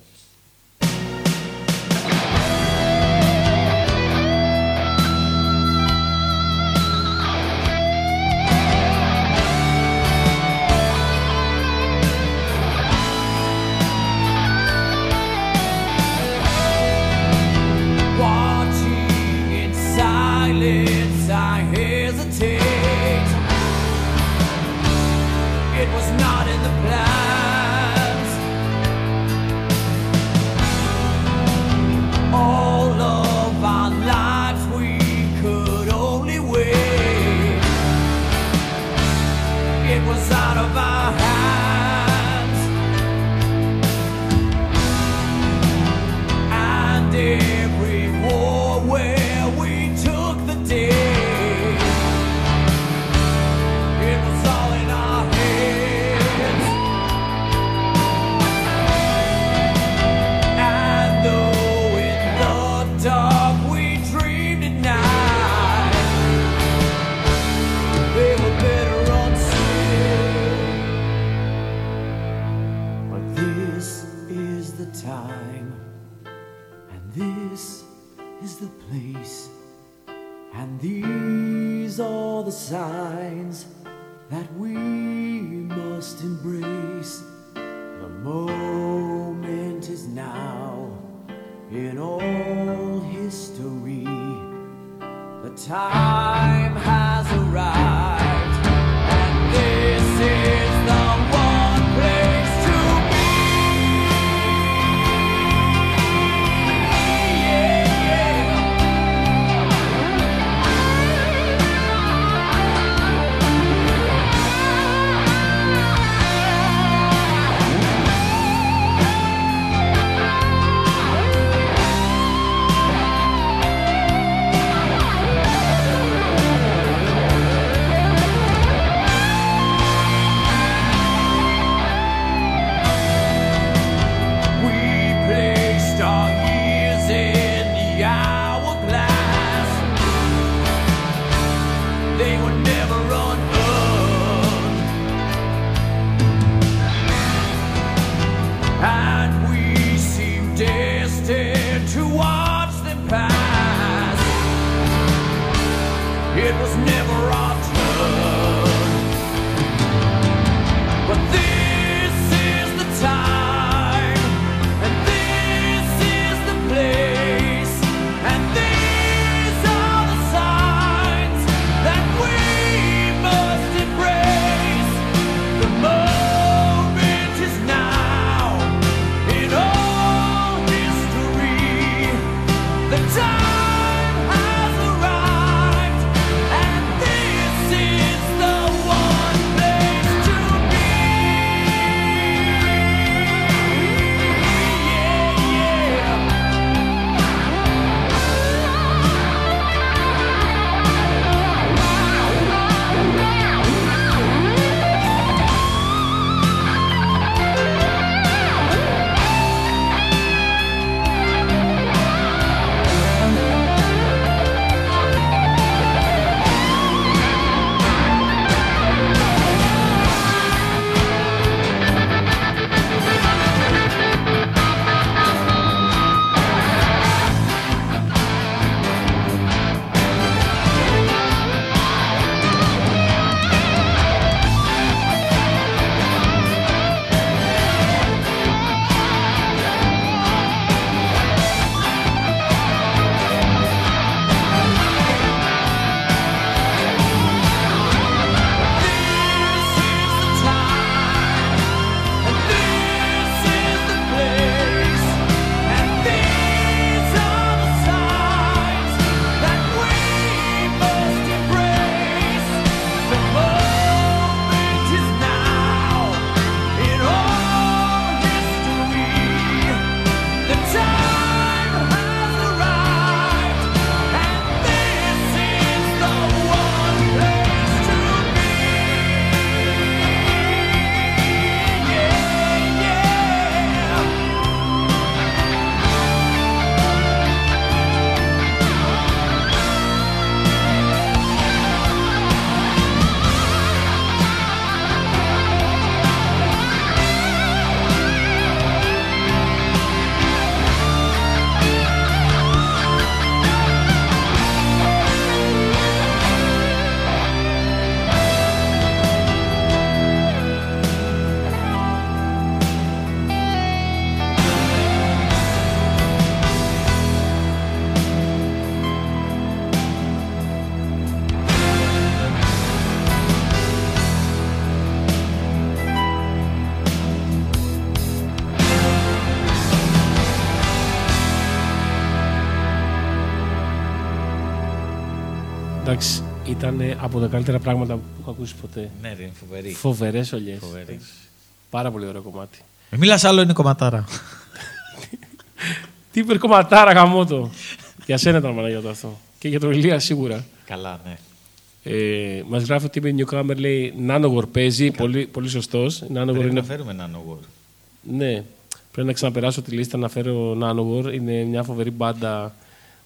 Ήταν από τα καλύτερα πράγματα που έχω ακούσει ποτέ. Ναι, ρε, είναι φοβερή. Φοβερές ολιές. Φοβερή. Πάρα πολύ ωραίο κομμάτι. Μη μιλάς άλλο, είναι κομματάρα. Τι υπερκομματάρα γαμότο. για σένα ήταν Παναγιώτα αυτό. Και για τον Ηλία σίγουρα. Καλά, ναι. Ε, Μας γράφει ότι είπε Newcomer λέει Nanowar παίζει. Πολύ, πολύ σωστός. Nanowar Πρέπει είναι. να φέρουμε έναν War. Ναι. Πρέπει να ξαναπεράσω τη λίστα να φέρω Nanowar. Είναι μια φοβερή μπάντα.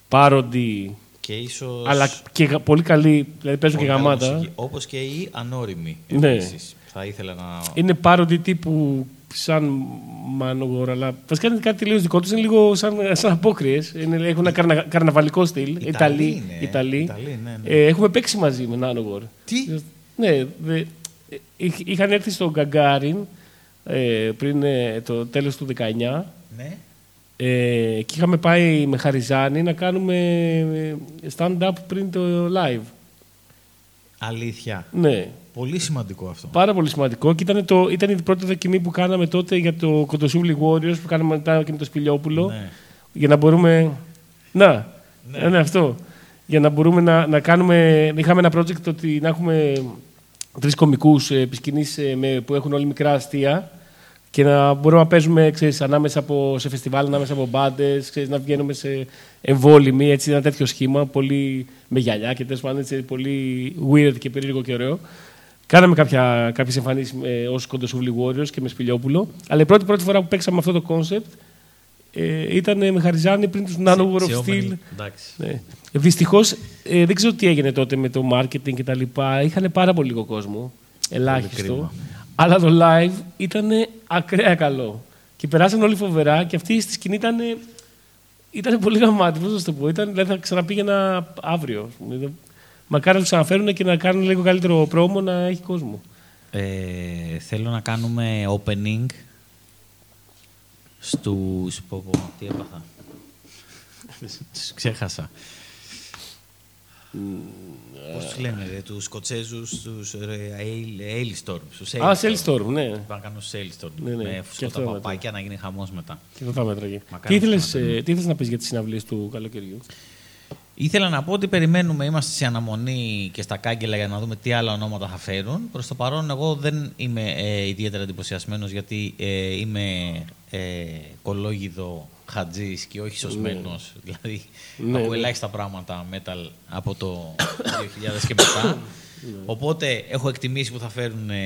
Πάροντι. Και ίσως... Αλλά και γα- πολύ καλή. Δηλαδή παίζουν και πολύ καλή γαμάτα. μουσική. Όπως και η ανώριμη. Ναι. Επίσης. Θα ήθελα να... Είναι πάροντι τύπου σαν Manowar, αλλά βασικά είναι κάτι τελείως δικό τους. Είναι λίγο σαν, σαν απόκριες. Έχουν ένα καρνα, καρναβαλικό στυλ. Ιταλοί Ιταλοί. είναι, ε. Ιταλοί. Ιταλοί, ναι, ναι. Ε, έχουμε παίξει μαζί με Nanowar. Τι; Ναι, δε, ε, είχ- είχαν έρθει στο Γκαγκάριν ε, πριν ε, το τέλος του 19 Ναι. Ε, και είχαμε πάει με Χαριζάνη να κάνουμε ε, stand-up πριν το live. Αλήθεια. Ναι, Πολύ σημαντικό αυτό. πάρα πολύ σημαντικό. Και ήταν, το, ήταν η πρώτη δοκιμή που κάναμε τότε για το Κοντοσούβλι Warriors που κάναμε μετά και με το Σπηλιόπουλο. Ναι. Για να μπορούμε. Να, Ναι. ναι, ναι, αυτό. Για να μπορούμε να, να κάνουμε. Είχαμε ένα project ότι να έχουμε τρεις κομικούς επί σκηνής, ε, με- που έχουν όλοι μικρά αστεία και να μπορούμε να παίζουμε ξέρεις, ανάμεσα από, σε φεστιβάλ, ανάμεσα από μπάντες, να βγαίνουμε σε εμβόλυμοι, έτσι, ένα τέτοιο σχήμα, πολύ με γυαλιά και τέλος πάντων έτσι, πολύ weird και περίεργο και ωραίο. Κάναμε κάποια, κάποιες εμφανίσεις ε, ως Κοντοσούβλι Warriors και με Σπηλιόπουλο, αλλά η πρώτη, πρώτη φορά που παίξαμε αυτό το concept ε, ήταν με Χαριζάνη πριν τους Nano War Σε of όμορφη- Steel. Εντάξει. Ναι. Δυστυχώς ε, δεν ξέρω τι έγινε τότε με το marketing και τα λοιπά. Είχαν πάρα πολύ λίγο κόσμο. Ελάχιστο. Κρίμα. Αλλά το live ήταν ακραία καλό. Και περάσαν όλοι φοβερά και αυτή στη σκηνή ήταν. Ήταν πολύ γαμάτι, πώς να σου το πω. Ήταν, δηλαδή θα ξαναπήγαινα αύριο. ας πούμε. Ήταν- Μακάρι να το ξαναφέρουν και να κάνουν λίγο καλύτερο πρόμο να έχει κόσμο. Ε, θέλω να κάνουμε opening στους... Πω, πω, τι έπαθα. Τους ξέχασα. Πώς τους λένε, ρε, τους Σκοτσέζους, τους ρε, Ail- Ailstorm. Τους Α, Sailstorm, ναι. Θα κάνουν Sailstorm. Ναι, ναι. Με Και φουσκωτά αυτό μετά. παπάκια να γίνει χαμός μετά. Και αυτό θα μέτραγε. Μακάρι Τι να ήθελες, ξαναπαίρνω. ε, τι ήθελες να πεις για τις συναυλίες του καλοκαιριού; Ήθελα να πω ότι περιμένουμε, είμαστε σε αναμονή και στα κάγκελα για να δούμε τι άλλα ονόματα θα φέρουν. Προς το παρόν εγώ δεν είμαι ε, ιδιαίτερα εντυπωσιασμένος γιατί ε, είμαι ε, κολόγιδο χατζής και όχι σωσμένος. Δηλαδή Ναι, ακούω ναι. ελάχιστα πράγματα metal από το 2000 και μετά. Οπότε έχω εκτιμήσει που θα φέρουν ε,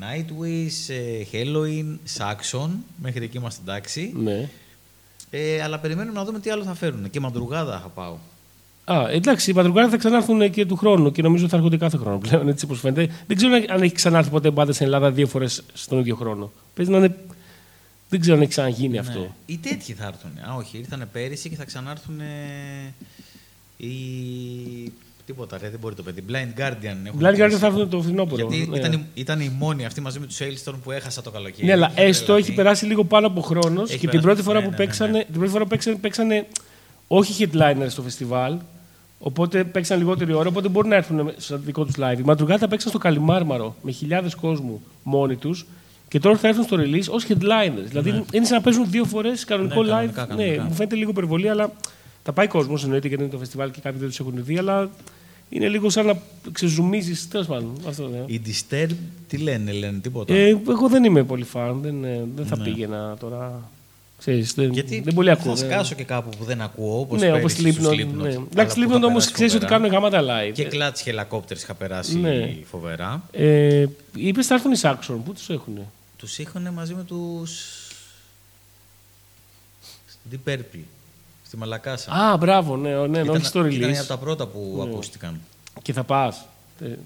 Nightwish, ε, Halloween, Saxon, μέχρι εκεί είμαστε εντάξει. Ναι. Ε, αλλά περιμένουμε να δούμε τι άλλο θα φέρουν. Και Μαντρουγάδα θα πάω. Α, εντάξει, οι Πατρουγκάροι θα ξανάρθουν και του χρόνου και νομίζω θα έρχονται κάθε χρόνο πλέον, έτσι όπως φαίνεται. Δεν ξέρω αν έχει ξανάρθει ποτέ μπάντα στην Ελλάδα δύο φορές στον ίδιο χρόνο. Παίζει να είναι. Δεν ξέρω αν έχει ξαναγίνει αυτό. Ναι. Οι τέτοιοι θα έρθουν. Α, όχι, ήρθαν πέρυσι και θα ξανάρθουν. οι... Τίποτα, ρε, δεν μπορεί το παιδί. Blind Guardian. έχουν Blind Guardian κλείσει. θα έρθουν το φθινόπωρο. Γιατί ναι. ήταν, η- ήταν η μόνη αυτή μαζί με τους Sailstorm που έχασα το καλοκαίρι. Ναι, αλλά Είχε έστω τρελαθεί. έχει περάσει λίγο πάνω από χρόνος Έχει και την περάσει, πρώτη φορά ναι, που ναι, ναι, παίξανε, ναι. την πρώτη φορά που παίξανε, παίξανε όχι headliner στο φεστιβάλ. Οπότε παίξαν λιγότερη ώρα, οπότε μπορεί να έρθουν στο δικό τους live. Οι Μαντρουγάτα παίξαν στο Καλιμάρμαρο με χιλιάδες κόσμου μόνοι τους και τώρα θα έρθουν στο release ως headliners. Δηλαδή είναι σαν να παίζουν δύο φορές κανονικό Ναι, live. κανονικά, κανονικά. Ναι, μου φαίνεται λίγο υπερβολή, αλλά θα πάει κόσμος εννοείται γιατί είναι το φεστιβάλ και κάποιοι δεν τους έχουν δει, αλλά είναι λίγο σαν να ξεζουμίζεις. Τέλος πάντων. Αυτό, ναι. Οι Disturb τι λένε, λένε τίποτα; Ε, εγώ δεν είμαι πολύ φαν. Δεν, ε, δεν θα Ναι. πήγαινα τώρα. Ξέρεις, δεν, Γιατί δεν πολύ ακούω. θα ναι. σκάσω και κάπου που δεν ακούω, όπως ναι, όπως πέρυσι στους Slipknot. Slipknot, Ναι. αλλά Εντάξει, που Slipknot θα όμως περάσει ξέρεις ότι φοβερά. κάνουν γάματα live. Και Clutch Helicopters είχα περάσει Ναι. φοβερά. Ε, Είπες θα έρθουν οι Saxon. Πού τους έχουν. Τους είχαν μαζί με τους... Στην Deep Purple, στη Μαλακάσα. Α, μπράβο, ναι, ναι, ναι, Ήταν- όχι στο Ήταν release. από τα πρώτα που Ναι. ακούστηκαν. Και θα πας.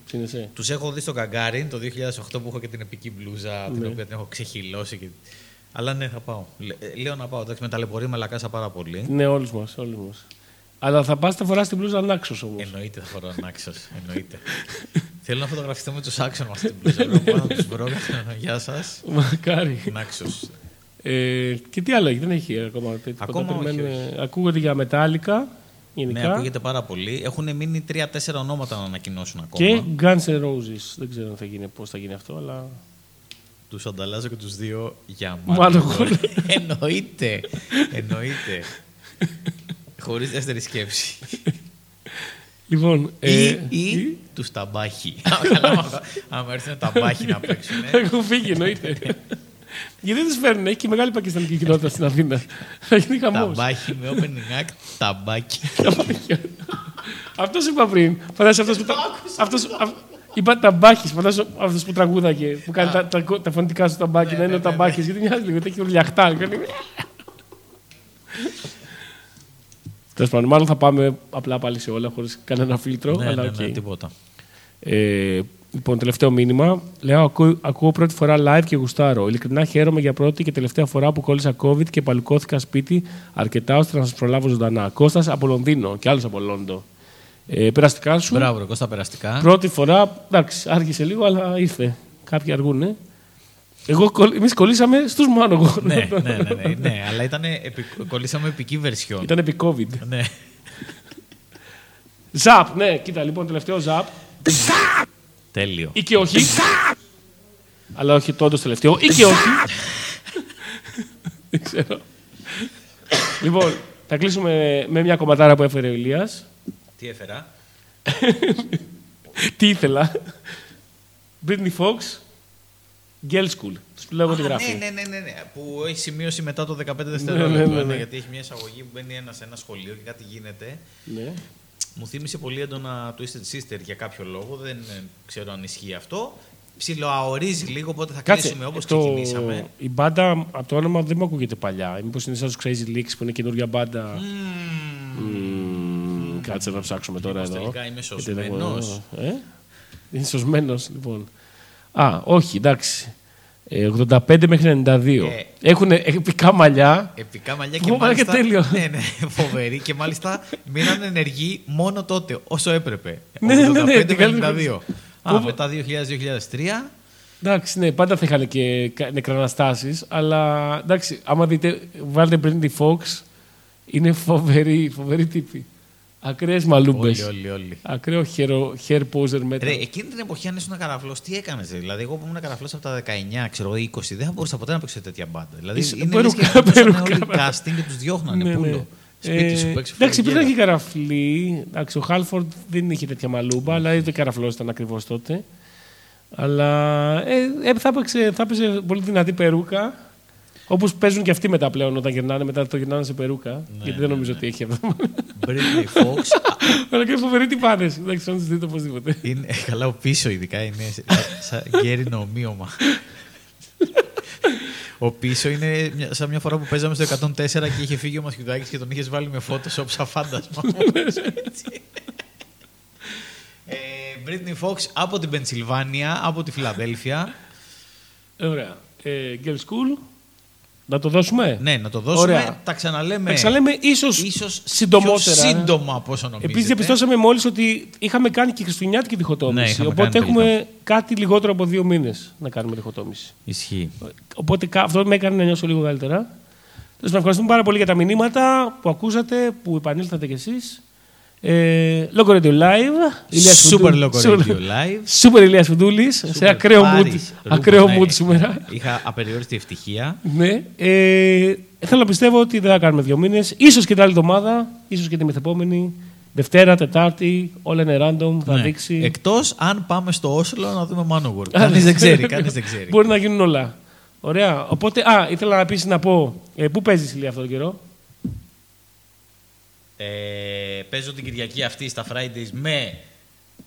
Ψήνεσαι. Τους έχω δει στο Γκαγκάριν το 2008 που έχω και την επική μπλούζα, την Ναι. οποία την έχω ξεχυλώσει. Και... Αλλά ναι, θα πάω. Λέ- ε, Λέω να πάω. Εντάξει, με ταλαιπωρεί η Μαλακάσα πάρα πολύ. Ναι, όλους μας. Όλους μας. Αλλά θα πας θα φοράς την μπλούζα ανάξο όμως. Εννοείται θα φοράω ανάξιος. Εννοείται. Θέλω να φωτογραφιστώ με τους άξον με αυτή την μπλούζα. Λέω, Πάω να τους βρω. Γεια σας. Μακάρι. Νάξος. Ε, και τι άλλο έχει, δεν έχει ακόμα τέτοιο. Ακόμα Οπότε όχι, περιμένουμε- Ακούγονται για μετάλλικα γενικά. Ναι, ακούγεται πάρα πολύ. Έχουν μείνει τρία-τέσσερα ονόματα να ανακοινώσουν ακόμα. Και Guns N' Roses. Δεν ξέρω αν θα γίνει, πώς θα γίνει αυτό, αλλά... Τους ανταλλάζω και τους δύο για Μάλλον μάλλον. Εννοείται. Εννοείται. Χωρίς δεύτερη σκέψη. Λοιπόν, Ή, ε, ή τους ταμπάχι. Καλά, άμα- άμα έρθουν ταμπάχι να παίξουν. Έχουν φύγει, εννοείται. Γιατί δεν τους φέρνουν, έχει και μεγάλη πακιστανική κοινότητα στην Αθήνα. Θα γίνει χαμός. Ταμπάχι με opening act, ταμπάκι. Αυτός είπα πριν. Φαντάζεσαι αυτός που. τα- αυτός- αυ- Είπα ταμπάχη. Φαντάζεσαι αυτός που τραγούδαγε, που κάνει τα, τα, τα φωνητικά σου ταμπάκι, να είναι ο ταμπάχη. Γιατί μοιάζει λίγο, έχει ουρλιαχτά. Κάνει- Τέλος πάντων, μάλλον θα πάμε απλά πάλι σε όλα χωρίς κανένα φίλτρο. Ναι, αλλά ναι, οκ. ναι, τίποτα. Ε, λοιπόν, τελευταίο μήνυμα. Λέω: ακούω, ακούω πρώτη φορά live και γουστάρω. Ειλικρινά χαίρομαι για πρώτη και τελευταία φορά που κόλλησα COVID και παλουκώθηκα σπίτι αρκετά ώστε να σας προλάβω ζωντανά. Κώστας από Λονδίνο και άλλος από Λόντο. Ε, περαστικά σου. Μπράβο, ρε Κώστα, περαστικά. Πρώτη φορά, εντάξει, άργησε λίγο, αλλά ήρθε. Κάποιοι αργούνε. Εγώ, κολλ- εμείς κολλήσαμε στους μάνογο. ναι, ναι, ναι, ναι, ναι, αλλά ήταν κολλήσαμε επική βερσιόν. Ήταν επί COVID. Ναι. Ζαπ, ναι, κοίτα, λοιπόν, τελευταίο ζαπ. Τέλειο. Ή και όχι. Αλλά όχι το όντως τελευταίο. Ή και όχι. Δεν ξέρω. λοιπόν, θα κλείσουμε με μια κομματάρα που έφερε ο Ηλίας. Τι έφερα; Τι ήθελα; Britney Fox, Girl School. Τους λέω τη Α, γράφει. ναι, ναι, ναι, ναι, ναι, που έχει σημείωση μετά το 15 ναι, δευτερόλεπτο. ναι, ναι, ναι. γιατί έχει μια εισαγωγή που μπαίνει ένας σε ένα σχολείο και κάτι γίνεται. Ναι. Μου θύμισε πολύ έντονα Twisted Sister για κάποιο λόγο. Δεν ε, ξέρω αν ισχύει αυτό. Ψιλοαορίζει λίγο, οπότε θα κλείσουμε όπως το- ξεκινήσαμε. Η μπάντα από το όνομα δεν μου ακούγεται παλιά. Μήπως είναι σαν τους Crazy Leaks που είναι καινούργια μπάντα. Μμμ, Κάτσε να ψάξουμε τώρα Μήπως εδώ. τελικά είμαι Γιατί δεν έχω- σωσμένος. Ε; Είναι σωσμένος, λοιπόν. Α, όχι, εντάξει. Ε, 85 μέχρι 92. Ε. Έχουν επικά μαλλιά. Επικά μαλλιά Πω, και μαλάκα, μάλιστα. τέλειο. Ναι, ναι, φοβερή και μάλιστα μείναν ενεργοί μόνο τότε, όσο έπρεπε. Ναι, ναι, ναι, ναι, 85 την με καλύτερη 92. Α, Πω, μετά 2000-2003. Εντάξει, ναι, πάντα θα είχαν και κα- νεκραναστάσεις, αλλά εντάξει, άμα δείτε, βάλτε Britney Fox, είναι φοβερή, φοβερή τύπη. Ακραίες μαλούμπες. Όλοι, όλοι, όλοι. Ακραίο hair, hair poser metal. Ρε, εκείνη την εποχή, αν ήσουν καραφλός, τι έκανες. Δηλαδή, εγώ που ήμουν καραφλός από τα 19, ξέρω, 20, δεν θα μπορούσα ποτέ να παίξω σε τέτοια μπάντα. Δηλαδή, Είσαι- είναι περούκα, λες και παίζανε περούκα. όλοι casting και τους διώχνανε. Ναι, πούλο. ναι. Σπίτι σου Ε, παίξει Εντάξει, φορολογία. υπήρχαν και καραφλοί. Εντάξει, ο Χάλφορντ δεν είχε τέτοια μαλούμπα, αλλά ούτε καραφλός ήταν ακριβώς τότε. Αλλά ε, ε, θα, έπαιξε, θα έπαιζε πολύ δυνατή περούκα. Όπως παίζουν και αυτοί μετά πλέον όταν γυρνάνε, μετά το γυρνάνε σε περούκα. γιατί δεν νομίζω ότι έχει αυτό. Britney Fox. Αλλά και φοβεροί τυπάνε. Εντάξει, να τους δείτε οπωσδήποτε. είναι, καλά, ο πίσω ειδικά είναι σαν γέρινο ομοίωμα. Ο πίσω είναι μια- σαν μια φορά που παίζαμε στο 104 και είχε φύγει ο Μαθιουδάκης και τον είχες βάλει με Photoshop σαν φάντασμα. Έτσι. ε, Britney Fox από την Πενσιλβάνια, από τη Φιλαδέλφια. Ωραία. Ε, Girl School. Να το δώσουμε; Ναι, να το δώσουμε. Ωραία. Τα ξαναλέμε. Τα ξαναλέμε ίσως, ίσως συντομότερα. Πιο σύντομα από όσο νομίζετε. Επίσης, διαπιστώσαμε μόλις ότι είχαμε κάνει και χριστουγεννιάτικη διχοτόμηση. Ναι, είχαμε οπότε κάνει έχουμε κάτι λιγότερο από δύο μήνες να κάνουμε διχοτόμηση. Ισχύει. Οπότε κα- αυτό με έκανε να νιώσω λίγο καλύτερα. Τέλος πάντων, ευχαριστούμε πάρα πολύ για τα μηνύματα που ακούσατε, που επανήλθατε κι εσείς. Ε, Logo Radio Live. Ηλίας Super Φουντού- Logo Super- Radio Live. Super Ηλίας Φουντούλης, σε Super ακραίο mood, Paris, ακραίο Ρούμπα, mood ναι. σήμερα. Είχα απεριόριστη ευτυχία. Ναι. Ε, θέλω να πιστεύω ότι δεν θα κάνουμε δύο μήνες. σω και την άλλη εβδομάδα, ίσως και τη μεθεπόμενη. Δευτέρα, Τετάρτη, όλα είναι random, θα Ναι. δείξει. Εκτός αν πάμε στο Όσλο να δούμε Manowar. Κανείς δεν ξέρει, κανείς δεν ξέρει. Μπορεί να γίνουν όλα. Ωραία. Οπότε, α, ήθελα επίση να πω, ε, πού παίζεις ηλία αυτόν τον καιρό; Ε, παίζω την Κυριακή αυτή στα Fridays με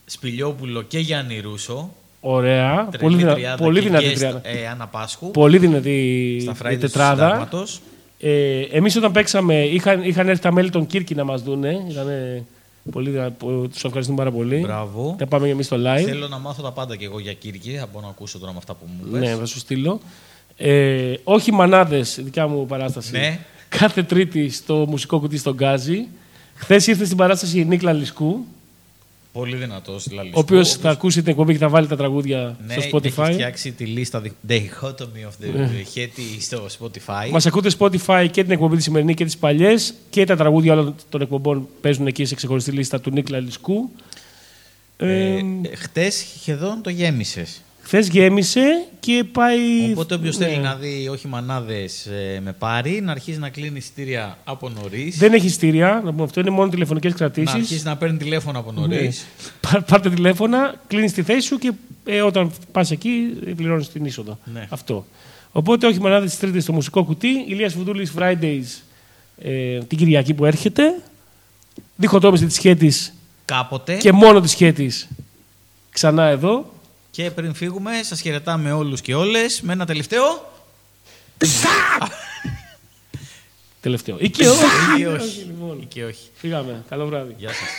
Σπηλιόπουλο και Γιάννη Ρούσο. Ωραία. Τρελή Πολύ, δυνα... τριάδα πολύ και δυνατή guest, τριάδα. Ε, Άννα Πάσχου. Πολύ δυνατή στα η Fridays του τετράδα. Συντάγματος. Ε, Εμείς όταν παίξαμε, είχαν, είχαν έρθει τα μέλη των Κύρκη να μας δούνε. Ήτανε πολύ δυνα... Τους ευχαριστούμε πάρα πολύ. Μπράβο. Θα πάμε και εμείς στο live. Θέλω να μάθω τα πάντα και εγώ για Κύρκη. Θα μπορώ να ακούσω τώρα με αυτά που μου πες. Ναι, θα σου στείλω. Ε, όχι μανάδες, δικιά μου παράσταση. Ναι. Κάθε Τρίτη στο μουσικό κουτί στον Γκάζι. Χθες ήρθε στην παράσταση η Νίκλα Λισκού, Πολύ δυνατός ο λαλιστικό. οποίος θα ακούσει την εκπομπή και θα βάλει τα τραγούδια ναι, στο Έχει Spotify. φτιάξει τη λίστα The Dichotomy of the Hetty στο Spotify. Μας ακούτε Spotify και την εκπομπή τη σημερινή και τις παλιές και τα τραγούδια όλων των εκπομπών παίζουν εκεί σε ξεχωριστή λίστα του Νίκλα Λισκού. Ε, Ε, χτες σχεδόν το γέμισες. Χθες γέμισε και πάει. Οπότε όποιος ναι. θέλει να δει όχι μανάδες με πάρει, να αρχίσει να κλείνει εισιτήρια από νωρίς. Δεν έχει στήρια, να πούμε αυτό, είναι μόνο τηλεφωνικές Να κρατήσει. αρχίσεις να παίρνει τηλέφωνο από νωρίς. Πάρτε τηλέφωνα, κλείνεις τη θέση σου και ε, όταν πας εκεί πληρώνεις την είσοδο. Ναι. Αυτό. Οπότε, όχι μανάδες τη Τρίτη στο μουσικό κουτί. Ηλίας Φουντούλης Fridays ε, την Κυριακή που έρχεται. Διχοτόμηση τη σχέτης Κάποτε. και μόνο τη σχέτης ξανά εδώ. Και πριν φύγουμε, σας χαιρετάμε όλους και όλες με ένα τελευταίο. Τελευταίο. Ή και όχι. Ή και όχι. Λοιπόν, Ή και όχι. Φύγαμε. Καλό βράδυ. Γεια σας.